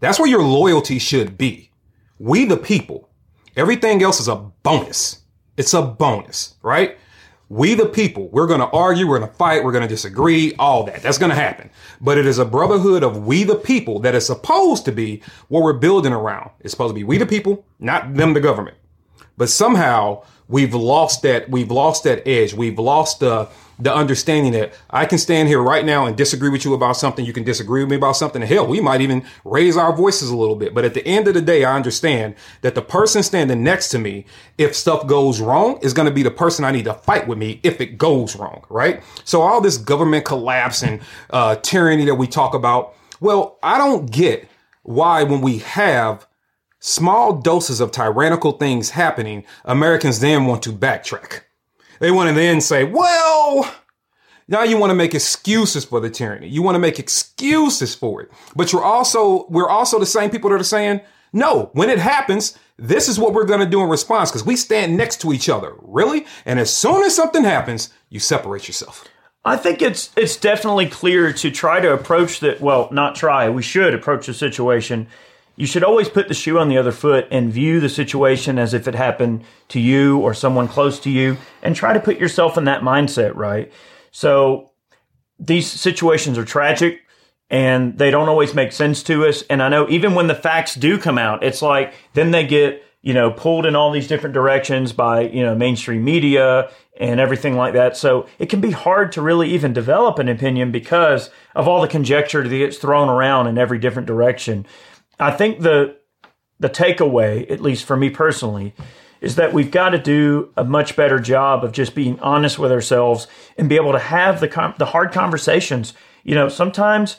That's where your loyalty should be. We the people. Everything else is a bonus. It's a bonus, right? We the people, we're going to argue, we're going to fight, we're going to disagree, all that. That's going to happen. But it is a brotherhood of we the people that is supposed to be what we're building around. It's supposed to be we the people, not them the government. But somehow we've lost that, we've lost that edge. We've lost the, the understanding that I can stand here right now and disagree with you about something. You can disagree with me about something. Hell, we might even raise our voices a little bit. But at the end of the day, I understand that the person standing next to me, if stuff goes wrong, is going to be the person I need to fight with me if it goes wrong. Right. So all this government collapse and uh, tyranny that we talk about. Well, I don't get why when we have small doses of tyrannical things happening, Americans then want to backtrack. They want to then say, well, now you want to make excuses for the tyranny. You want to make excuses for it. But you're also, we're also the same people that are saying, no, when it happens, this is what we're going to do in response because we stand next to each other. Really? And as soon as something happens, you separate yourself. I think it's it's definitely clear to try to approach that. Well, not try. We should approach the situation you should always put the shoe on the other foot and view the situation as if it happened to you or someone close to you and try to put yourself in that mindset, right? So these situations are tragic and they don't always make sense to us. And I know even when the facts do come out, it's like then they get, you know, pulled in all these different directions by, you know, mainstream media and everything like that. So it can be hard to really even develop an opinion because of all the conjecture that gets thrown around in every different direction. I think the the takeaway, at least for me personally, is that we've got to do a much better job of just being honest with ourselves and be able to have the com- the hard conversations. You know, sometimes,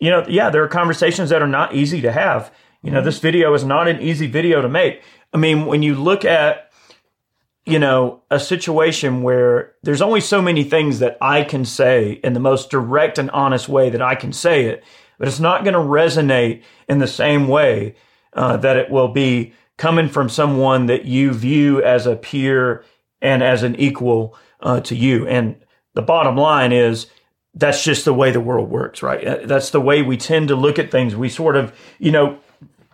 you know, yeah, there are conversations that are not easy to have. You know, this video is not an easy video to make. I mean, when you look at you know, a situation where there's only so many things that I can say in the most direct and honest way that I can say it but it's not going to resonate in the same way uh, that it will be coming from someone that you view as a peer and as an equal uh, to you. And the bottom line is that's just the way the world works, right? Uh, that's the way we tend to look at things. We sort of, you know,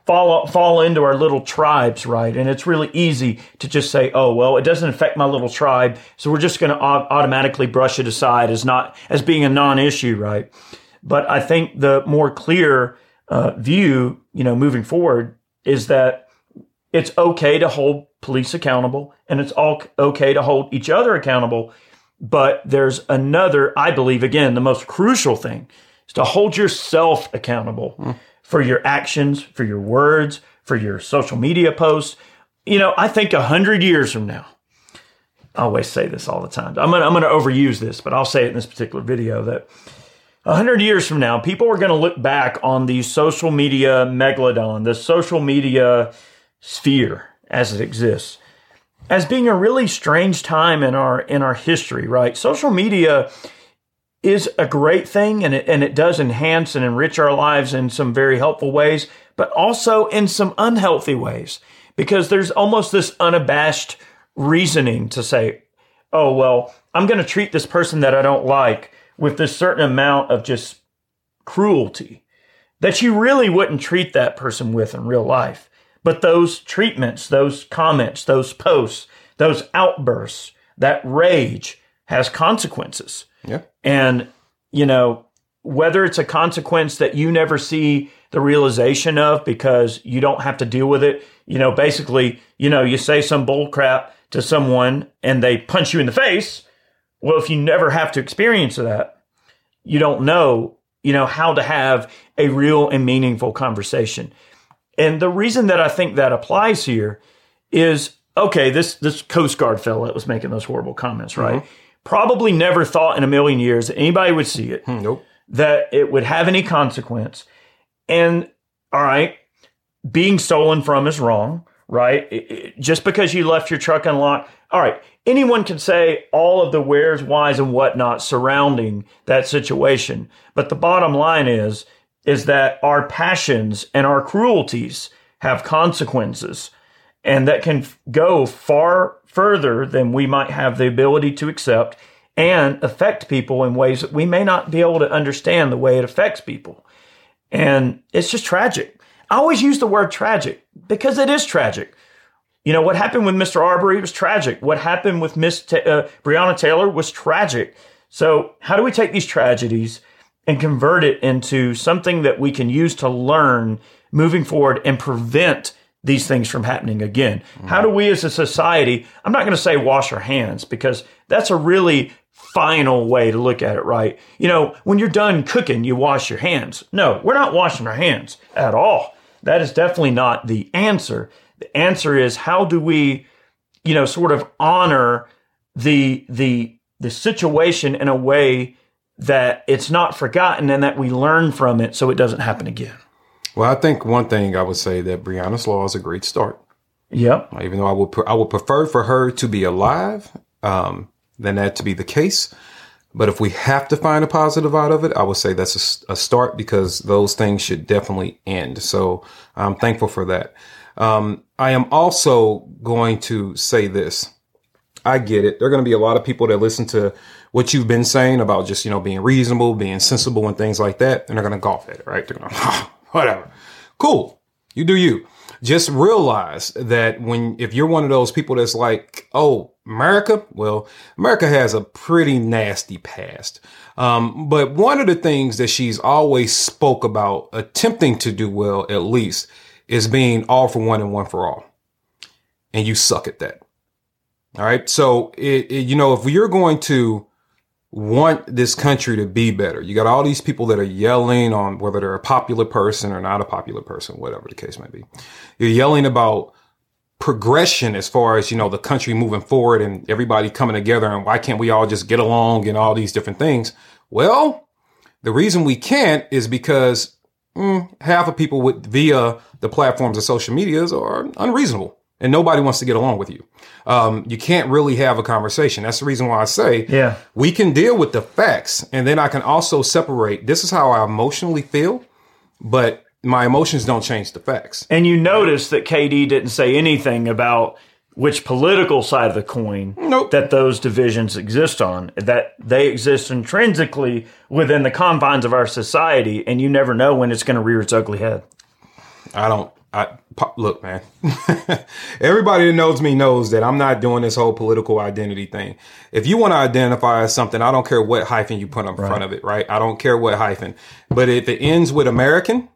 fall fall into our little tribes, right? And it's really easy to just say, "Oh, well, it doesn't affect my little tribe, so we're just going to automatically brush it aside as not as being a non-issue, right?" But I think the more clear uh, view, you know, moving forward is that it's okay to hold police accountable and it's all okay to hold each other accountable. But there's another, I believe, again, the most crucial thing is to hold yourself accountable mm. for your actions, for your words, for your social media posts. You know, I think a hundred years from now, I always say this all the time. I'm gonna I'm gonna overuse this, but I'll say it in this particular video that a hundred years from now, people are going to look back on the social media megalodon, the social media sphere as it exists, as being a really strange time in our in our history. Right? Social media is a great thing, and it and it does enhance and enrich our lives in some very helpful ways, but also in some unhealthy ways because there's almost this unabashed reasoning to say, "Oh well, I'm going to treat this person that I don't like." With this certain amount of just cruelty that you really wouldn't treat that person with in real life. But those treatments, those comments, those posts, those outbursts, that rage has consequences. Yeah. And, you know, whether it's a consequence that you never see the realization of because you don't have to deal with it, you know, basically, you know, you say some bull crap to someone and they punch you in the face. Well, if you never have to experience that, you don't know, you know, how to have a real and meaningful conversation. And the reason that I think that applies here is okay, this this Coast Guard fellow that was making those horrible comments, right? Mm-hmm. Probably never thought in a million years that anybody would see it, hmm, Nope. that it would have any consequence. And all right, being stolen from is wrong, right? It- it- just because you left your truck unlocked, all right, anyone can say all of the where's, why's, and whatnot surrounding that situation. But the bottom line is, is that our passions and our cruelties have consequences and that can go far further than we might have the ability to accept and affect people in ways that we may not be able to understand the way it affects people. And it's just tragic. I always use the word tragic because it is tragic. You know, what happened with Mr. Arbery was tragic. What happened with Miss Ta- uh, Breonna Taylor was tragic. So, how do we take these tragedies and convert it into something that we can use to learn moving forward and prevent these things from happening again? How do we as a society, I'm not going to say wash our hands because that's a really final way to look at it, right? You know, when you're done cooking, you wash your hands. No, we're not washing our hands at all. That is definitely not the answer. The answer is how do we, you know, sort of honor the the the situation in a way that it's not forgotten and that we learn from it so it doesn't happen again. Well, I think one thing I would say that Breonna's law is a great start. Yep. Even though I would, I would prefer for her to be alive um, than that to be the case. But if we have to find a positive out of it, I would say that's a start because those things should definitely end. So I'm thankful for that. Um, I am also going to say this. I get it. There are going to be a lot of people that listen to what you've been saying about just, you know, being reasonable, being sensible and things like that. And they're going to golf at it, right? They're going to, whatever. Cool. You do you. Just realize that when, if you're one of those people that's like, oh, America, well, America has a pretty nasty past. Um, but one of the things that she's always spoke about attempting to do well, at least, is being all for one and one for all. And you suck at that. All right. So it, it, you know, if you're going to want this country to be better, you got all these people that are yelling on whether they're a popular person or not a popular person, whatever the case may be. You're yelling about progression as far as, you know, the country moving forward and everybody coming together and why can't we all just get along and all these different things? Well, the reason we can't is because mm, half of people with via the platforms of social medias are unreasonable and nobody wants to get along with you. Um, you can't really have a conversation. That's the reason why I say Yeah. we can deal with the facts and then I can also separate this is how I emotionally feel, but my emotions don't change the facts. And you notice that KD didn't say anything about which political side of the coin Nope. that those divisions exist on, that they exist intrinsically within the confines of our society, and you never know when it's going to rear its ugly head. I don't. I look, man. Everybody that knows me knows that I'm not doing this whole political identity thing. If you want to identify as something, I don't care what hyphen you put in front of it, right? I don't care what hyphen. But if it ends with American,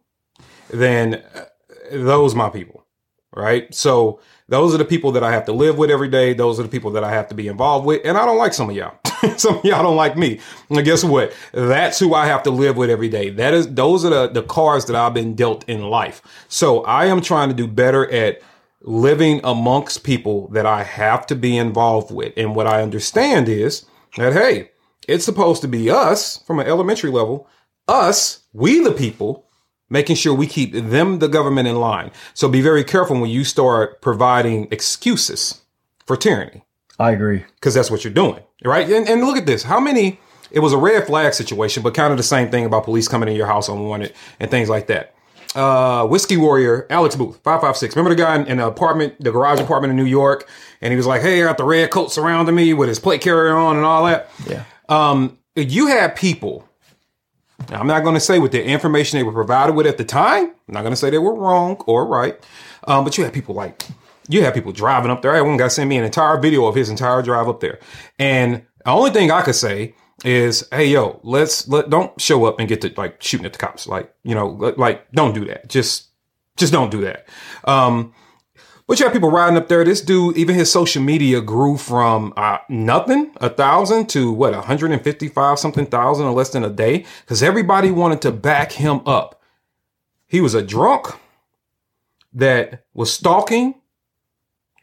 then uh, those my people, right? So those are the people that I have to live with every day. Those are the people that I have to be involved with, and I don't like some of y'all. some of y'all don't like me. And guess what? That's who I have to live with every day. That is, those are the, the cards that I've been dealt in life. So I am trying to do better at living amongst people that I have to be involved with. And what I understand is that, hey, it's supposed to be us from an elementary level, us, we the people, making sure we keep them, the government in line. So be very careful when you start providing excuses for tyranny I agree. because that's what you're doing, right? And, and look at this. How many? It was a red flag situation, but kind of the same thing about police coming in your house unwanted and things like that. Uh, Whiskey Warrior, Alex Booth, five five six. Remember the guy in, in the apartment, the garage apartment in New York, and he was like, "Hey, I got the red coat surrounding me with his plate carrier on and all that." Yeah. Um, you had people I'm not going to say with the information they were provided with at the time. I'm not going to say they were wrong or right. Um, but you had people like, you had people driving up there. I one guy send me an entire video of his entire drive up there. And the only thing I could say is, hey, yo, let's let don't show up and get to like shooting at the cops. Like, you know, like don't do that. Just, just don't do that. Um, but you have people riding up there. This dude, even his social media grew from uh, nothing, a thousand to what, 155 something thousand in less than a day because everybody wanted to back him up. He was a drunk that was stalking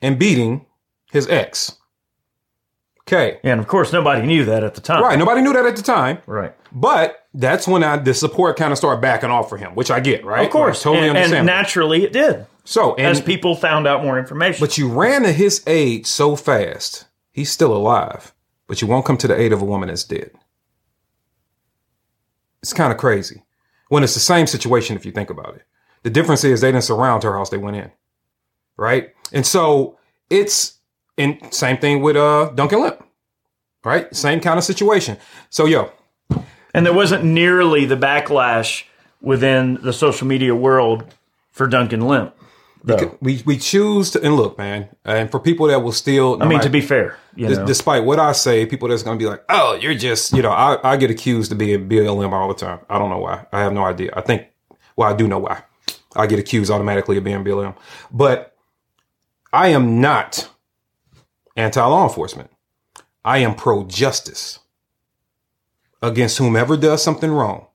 and beating his ex. Okay. And of course, nobody knew that at the time. Right. Nobody knew that at the time. Right. But that's when I, the support kind of started backing off for him, which I get, right? Of course. I totally and, understand. and naturally, it did. So, and, As people found out more information. but you ran to his aid so fast. He's still alive, but you won't come to the aid of a woman that's dead. It's kind of crazy when it's the same situation if you think about it. The difference is they didn't surround her house; they went in, right? And so it's and same thing with uh Duncan Lemp, right? Same kind of situation. So yo, and there wasn't nearly the backlash within the social media world for Duncan Lemp. Though. we we choose to and look, man, and for people that will still, I mean, to be fair, know, despite what I say, people that's going to be like, "Oh, you're just," you know, I, I get accused of being BLM all the time. I don't know why. I have no idea. I think, well, I do know why. I get accused automatically of being BLM, but I am not anti law enforcement. I am pro justice against whomever does something wrong.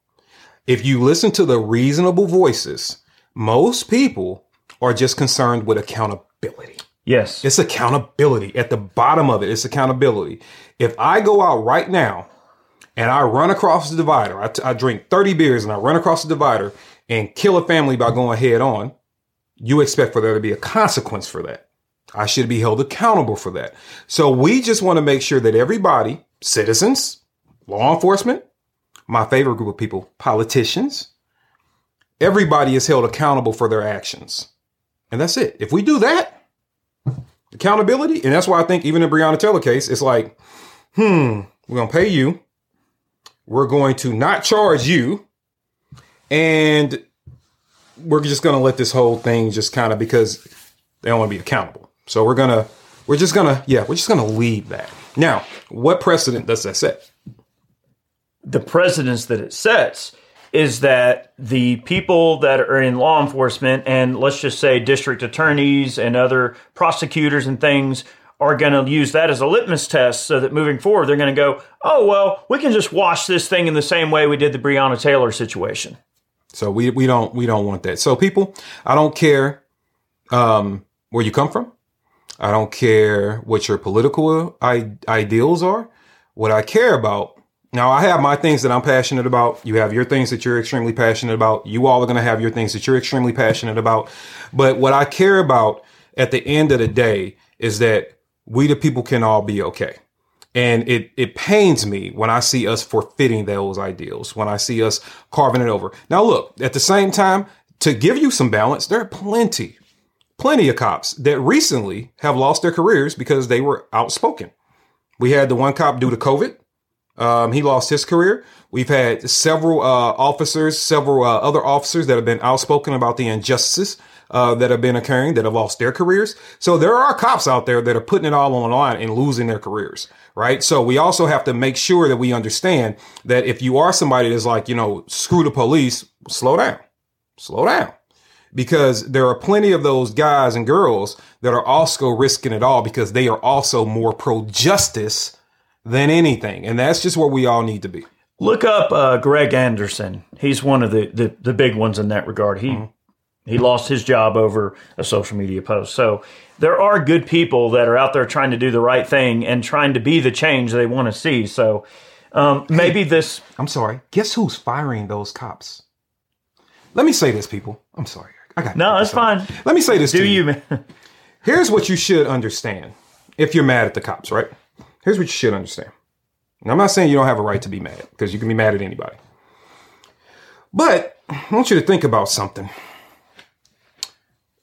If you listen to the reasonable voices, most people are just concerned with accountability. yes, It's accountability. At the bottom of it, it's accountability. If I go out right now and I run across the divider, I, t- I drink 30 beers and I run across the divider and kill a family by going head on, you expect for there to be a consequence for that. I should be held accountable for that. So we just want to make sure that everybody, citizens, law enforcement, my favorite group of people, politicians, everybody is held accountable for their actions. And that's it. If we do that, accountability, and that's why I think even in Breonna Taylor case, it's like, hmm, we're gonna pay you, we're going to not charge you, and we're just gonna let this whole thing just kind of because they don't want to be accountable. So we're gonna, we're just gonna, yeah, we're just gonna leave that. Now, what precedent does that set? the precedence that it sets is that the people that are in law enforcement and let's just say district attorneys and other prosecutors and things are going to use that as a litmus test so that moving forward they're going to go, oh, well, we can just wash this thing in the same way we did the Breonna Taylor situation. So we we don't we don't want that. So people, I don't care um, where you come from. I don't care what your political I- ideals are. What I care about now, I have my things that I'm passionate about. You have your things that you're extremely passionate about. You all are going to have your things that you're extremely passionate about. But what I care about at the end of the day is that we, the people, can all be okay. And it, it pains me when I see us forfeiting those ideals, when I see us carving it over. Now, look, at the same time, to give you some balance, there are plenty, plenty of cops that recently have lost their careers because they were outspoken. We had the one cop due to COVID. Um, he lost his career. We've had several uh, officers, several uh, other officers that have been outspoken about the injustices uh, that have been occurring that have lost their careers. So there are cops out there that are putting it all on line and losing their careers, right? So we also have to make sure that we understand that if you are somebody that's like, you know, screw the police, slow down, slow down. Because there are plenty of those guys and girls that are also risking it all because they are also more pro justice than anything. And that's just where we all need to be. Look up uh, Greg Anderson. He's one of the, the, the big ones in that regard. He he lost his job over a social media post. So there are good people that are out there trying to do the right thing and trying to be the change they want to see. So um, maybe this I'm sorry. Guess who's firing those cops? Let me say this, people. I'm sorry. I got no, that's fine. Let me say this Do to you, man? Here's what you should understand if you're mad at the cops, right? Here's what you should understand. And I'm not saying you don't have a right to be mad because you can be mad at anybody. But I want you to think about something.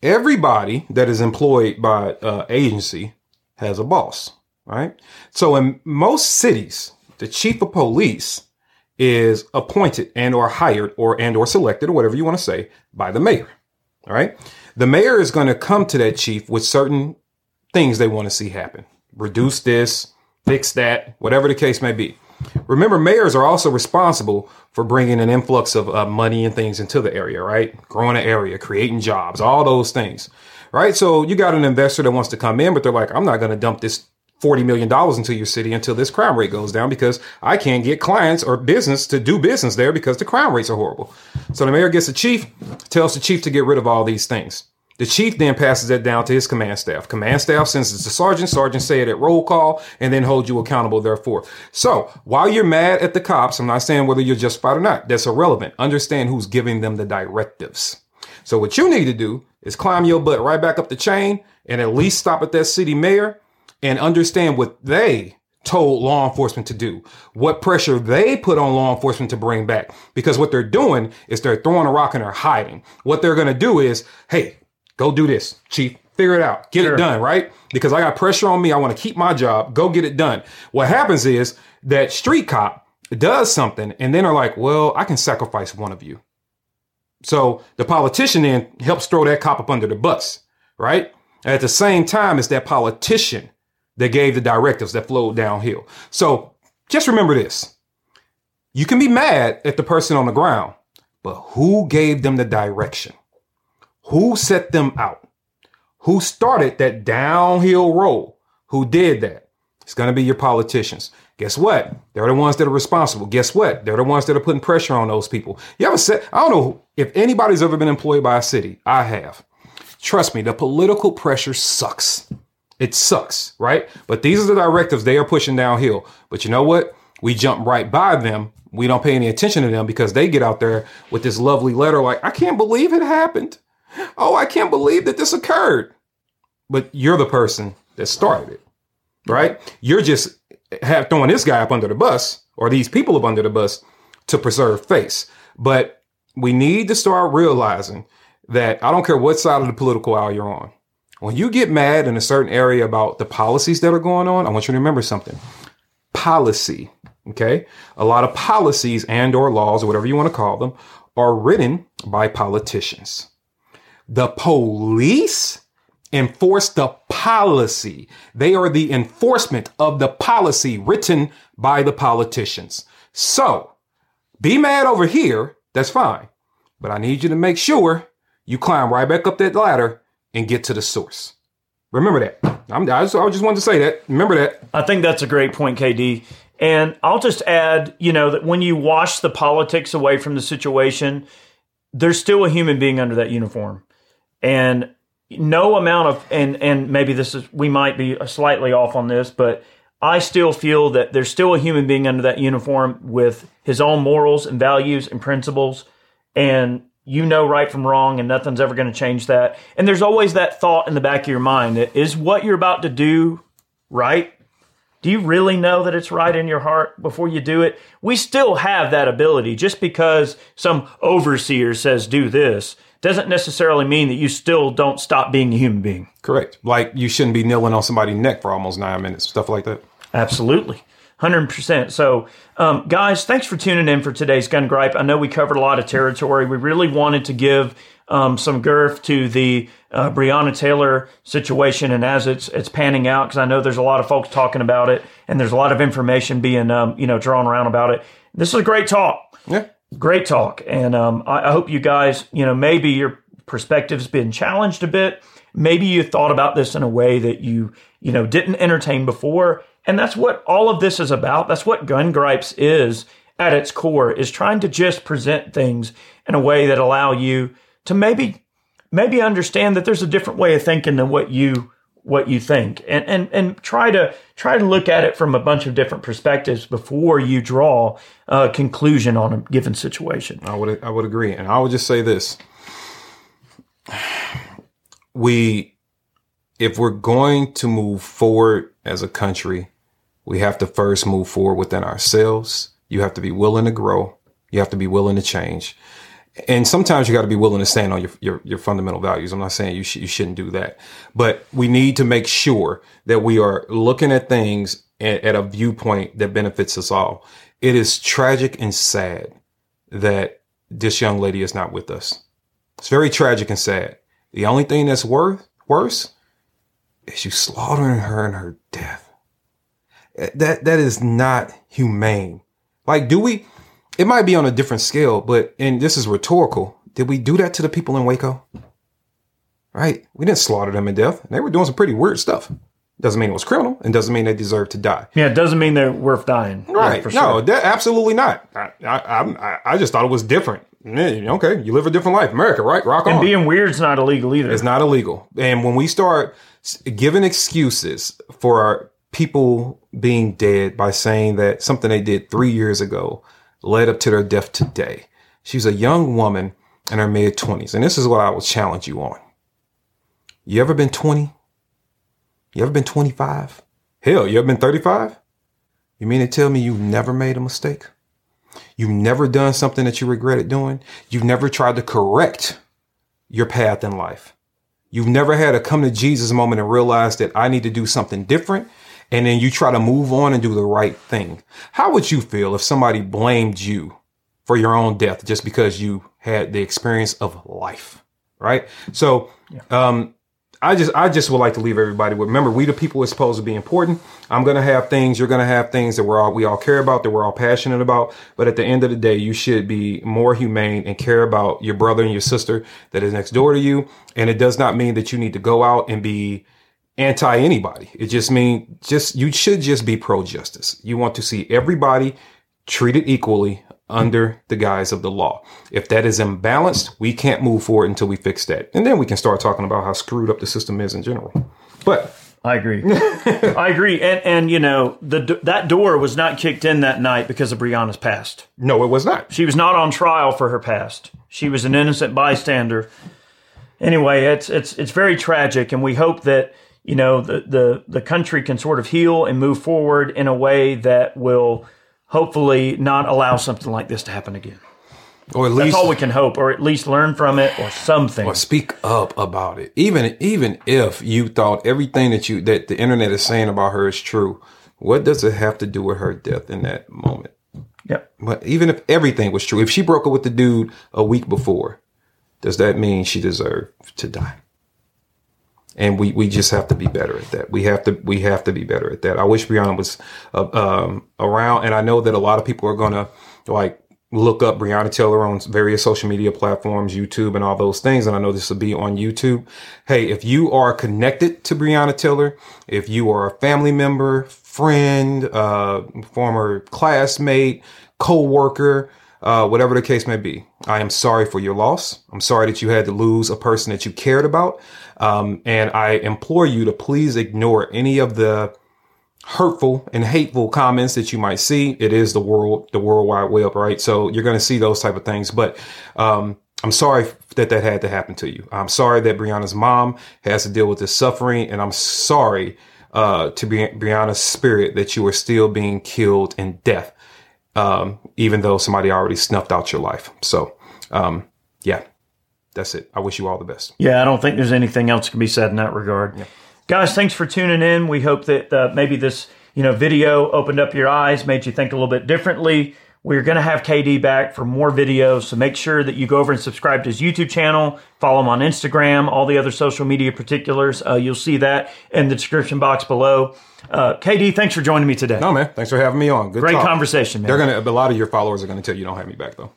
Everybody that is employed by uh, agency has a boss, right? So in most cities, the chief of police is appointed and or hired or and or selected or whatever you want to say by the mayor. All right. The mayor is going to come to that chief with certain things they want to see happen. Reduce this, fix that, whatever the case may be. Remember, mayors are also responsible for bringing an influx of uh, money and things into the area, right? Growing the area, creating jobs, all those things, right? So you got an investor that wants to come in, but they're like, I'm not going to dump this $40 million into your city until this crime rate goes down because I can't get clients or business to do business there because the crime rates are horrible. So the mayor gets the chief, tells the chief to get rid of all these things. The chief then passes that down to his command staff. Command staff sends it to sergeant. Sergeant say it at roll call and then hold you accountable therefore. So while you're mad at the cops, I'm not saying whether you're justified or not. That's irrelevant. Understand who's giving them the directives. So what you need to do is climb your butt right back up the chain and at least stop at that city mayor and understand what they told law enforcement to do, what pressure they put on law enforcement to bring back. Because what they're doing is they're throwing a rock and they're hiding. What they're going to do is, hey, Go do this, chief. Figure it out. Get sure. it done, right? Because I got pressure on me. I want to keep my job. Go get it done. What happens is that street cop does something and then are like, well, I can sacrifice one of you. So the politician then helps throw that cop up under the bus, right? At the same time, it's that politician that gave the directives that flowed downhill. So just remember this. You can be mad at the person on the ground, but who gave them the direction? Who set them out? Who started that downhill roll? Who did that? It's going to be your politicians. Guess what? They're the ones that are responsible. Guess what? They're the ones that are putting pressure on those people. You ever said, I don't know if anybody's ever been employed by a city. I have. Trust me, the political pressure sucks. It sucks, right? But these are the directives they are pushing downhill. But you know what? We jump right by them. We don't pay any attention to them because they get out there with this lovely letter like, I can't believe it happened. Oh, I can't believe that this occurred. But you're the person that started it, right? You're just have throwing this guy up under the bus or these people up under the bus to preserve face. But we need to start realizing that I don't care what side of the political aisle you're on. When you get mad in a certain area about the policies that are going on, I want you to remember something. Policy, okay? A lot of policies and or laws or whatever you want to call them are written by politicians. The police enforce the policy. They are the enforcement of the policy written by the politicians. So be mad over here. That's fine. But I need you to make sure you climb right back up that ladder and get to the source. Remember that. I'm, I, just, I just wanted to say that. Remember that. I think that's a great point, KD. And I'll just add, you know, that when you wash the politics away from the situation, there's still a human being under that uniform and no amount of and and maybe this is we might be slightly off on this, but I still feel that there's still a human being under that uniform with his own morals and values and principles, and you know right from wrong, and nothing's ever going to change that. And there's always that thought in the back of your mind that is what you're about to do right? Do you really know that it's right in your heart before you do it? We still have that ability. Just because some overseer says do this doesn't necessarily mean that you still don't stop being a human being. Correct. Like you shouldn't be kneeling on somebody's neck for almost nine minutes, stuff like that. Absolutely. 100%. So, um, guys, thanks for tuning in for today's Gun Gripe. I know we covered a lot of territory. We really wanted to give um, some girth to the uh, Breonna Taylor situation and as it's it's panning out, because I know there's a lot of folks talking about it and there's a lot of information being um, you know drawn around about it. This is a great talk. Yeah great talk. And um, I, I, hope you guys, you know, maybe your perspective's been challenged a bit. Maybe you thought about this in a way that you, you know, didn't entertain before. And that's what all of this is about. That's what Gun Gripes is at its core, is trying to just present things in a way that allow you to maybe, maybe understand that there's a different way of thinking than what you what you think and, and, and try to try to look at it from a bunch of different perspectives before you draw a conclusion on a given situation. I would I would agree. And I would just say this. We if we're going to move forward as a country, we have to first move forward within ourselves. You have to be willing to grow. You have to be willing to change and sometimes you got to be willing to stand on your, your, your fundamental values. I'm not saying you sh- you shouldn't do that, but we need to make sure that we are looking at things at, at a viewpoint that benefits us all. it is tragic and sad that this young lady is not with us. It's very tragic and sad. The only thing that's worth worse is you slaughtering her in her death. That that is not humane. Like, do we? It might be on a different scale, but and this is rhetorical. Did we do that to the people in Waco? Right? We didn't slaughter them in death. They were doing some pretty weird stuff. Doesn't mean it was criminal, and doesn't mean they deserve to die. Yeah, it doesn't mean they're worth dying. Right? for no, sure. that, absolutely not. I, I, I, I just thought it was different. Okay, you live a different life, America, right? Rock on. And being weird's not illegal either. It's not illegal. And when we start giving excuses for our people being dead by saying that something they did three years ago led up to their death today, she's a young woman in her mid 20s. And this is what I will challenge you on. You ever been 20? You ever been 25? Hell, you ever been 35? You mean to tell me you've never made a mistake? You've never done something that you regretted doing? You've never tried to correct your path in life? You've never had a come to Jesus moment and realized that I need to do something different. And then you try to move on and do the right thing. How would you feel if somebody blamed you for your own death just because you had the experience of life? Right. So, um, I just, I just would like to leave everybody with, remember, we the people are supposed to be important. I'm going to have things, you're going to have things that we're all, we all care about, that we're all passionate about. But at the end of the day, you should be more humane and care about your brother and your sister that is next door to you. And it does not mean that you need to go out and be anti anybody. It just means just, you should just be pro justice. You want to see everybody treated equally under the guise of the law. If that is imbalanced, we can't move forward until we fix that. And then we can start talking about how screwed up the system is in general. But I agree. I agree. And and you know, the that door was not kicked in that night because of Breonna's past. no, it was not. She was not on trial for her past. She was an innocent bystander. Anyway, it's it's it's very tragic, and we hope that you know the the the country can sort of heal and move forward in a way that will hopefully not allow something like this to happen again. Or at That's least all we can hope, or at least learn from it, or something. or speak up about it. Even even if you thought everything that you that the internet is saying about her is true, what does it have to do with her death in that moment? Yep. But even if everything was true, if she broke up with the dude a week before, does that mean she deserved to die? And we, we just have to be better at that. We have to we have to be better at that. I wish Breonna was uh, um, around, and I know that a lot of people are gonna like look up Breonna Taylor on various social media platforms, YouTube, and all those things. And I know this will be on YouTube. Hey, if you are connected to Breonna Taylor, if you are a family member, friend, uh, former classmate, co-worker, uh, whatever the case may be, I am sorry for your loss. I'm sorry that you had to lose a person that you cared about. Um, and I implore you to please ignore any of the hurtful and hateful comments that you might see. It is the world, the world wide web, right? So you're going to see those type of things. But um, I'm sorry that that had to happen to you. I'm sorry that Breonna's mom has to deal with this suffering, and I'm sorry uh, to Bri- Breonna's spirit that you are still being killed in death, um, even though somebody already snuffed out your life. So, um, yeah, that's it. I wish you all the best. Yeah, I don't think there's anything else can be said in that regard. Yeah. Guys, thanks for tuning in. We hope that uh, maybe this you know video opened up your eyes, made you think a little bit differently. We're going to have KD back for more videos, so make sure that you go over and subscribe to his YouTube channel, follow him on Instagram, all the other social media particulars. Uh, you'll see that in the description box below. Uh, KD, thanks for joining me today. No, man. Thanks for having me on. Good Great talk. conversation, man. They're gonna. A lot of your followers are gonna tell you don't have me back though.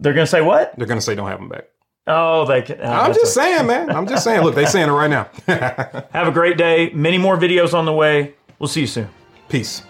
They're going to say what? They're gonna say don't have them back. Oh, they can. uh, I'm just saying, man. I'm just saying. Look, they're saying it right now. Have a great day. Many more videos on the way. We'll see you soon. Peace.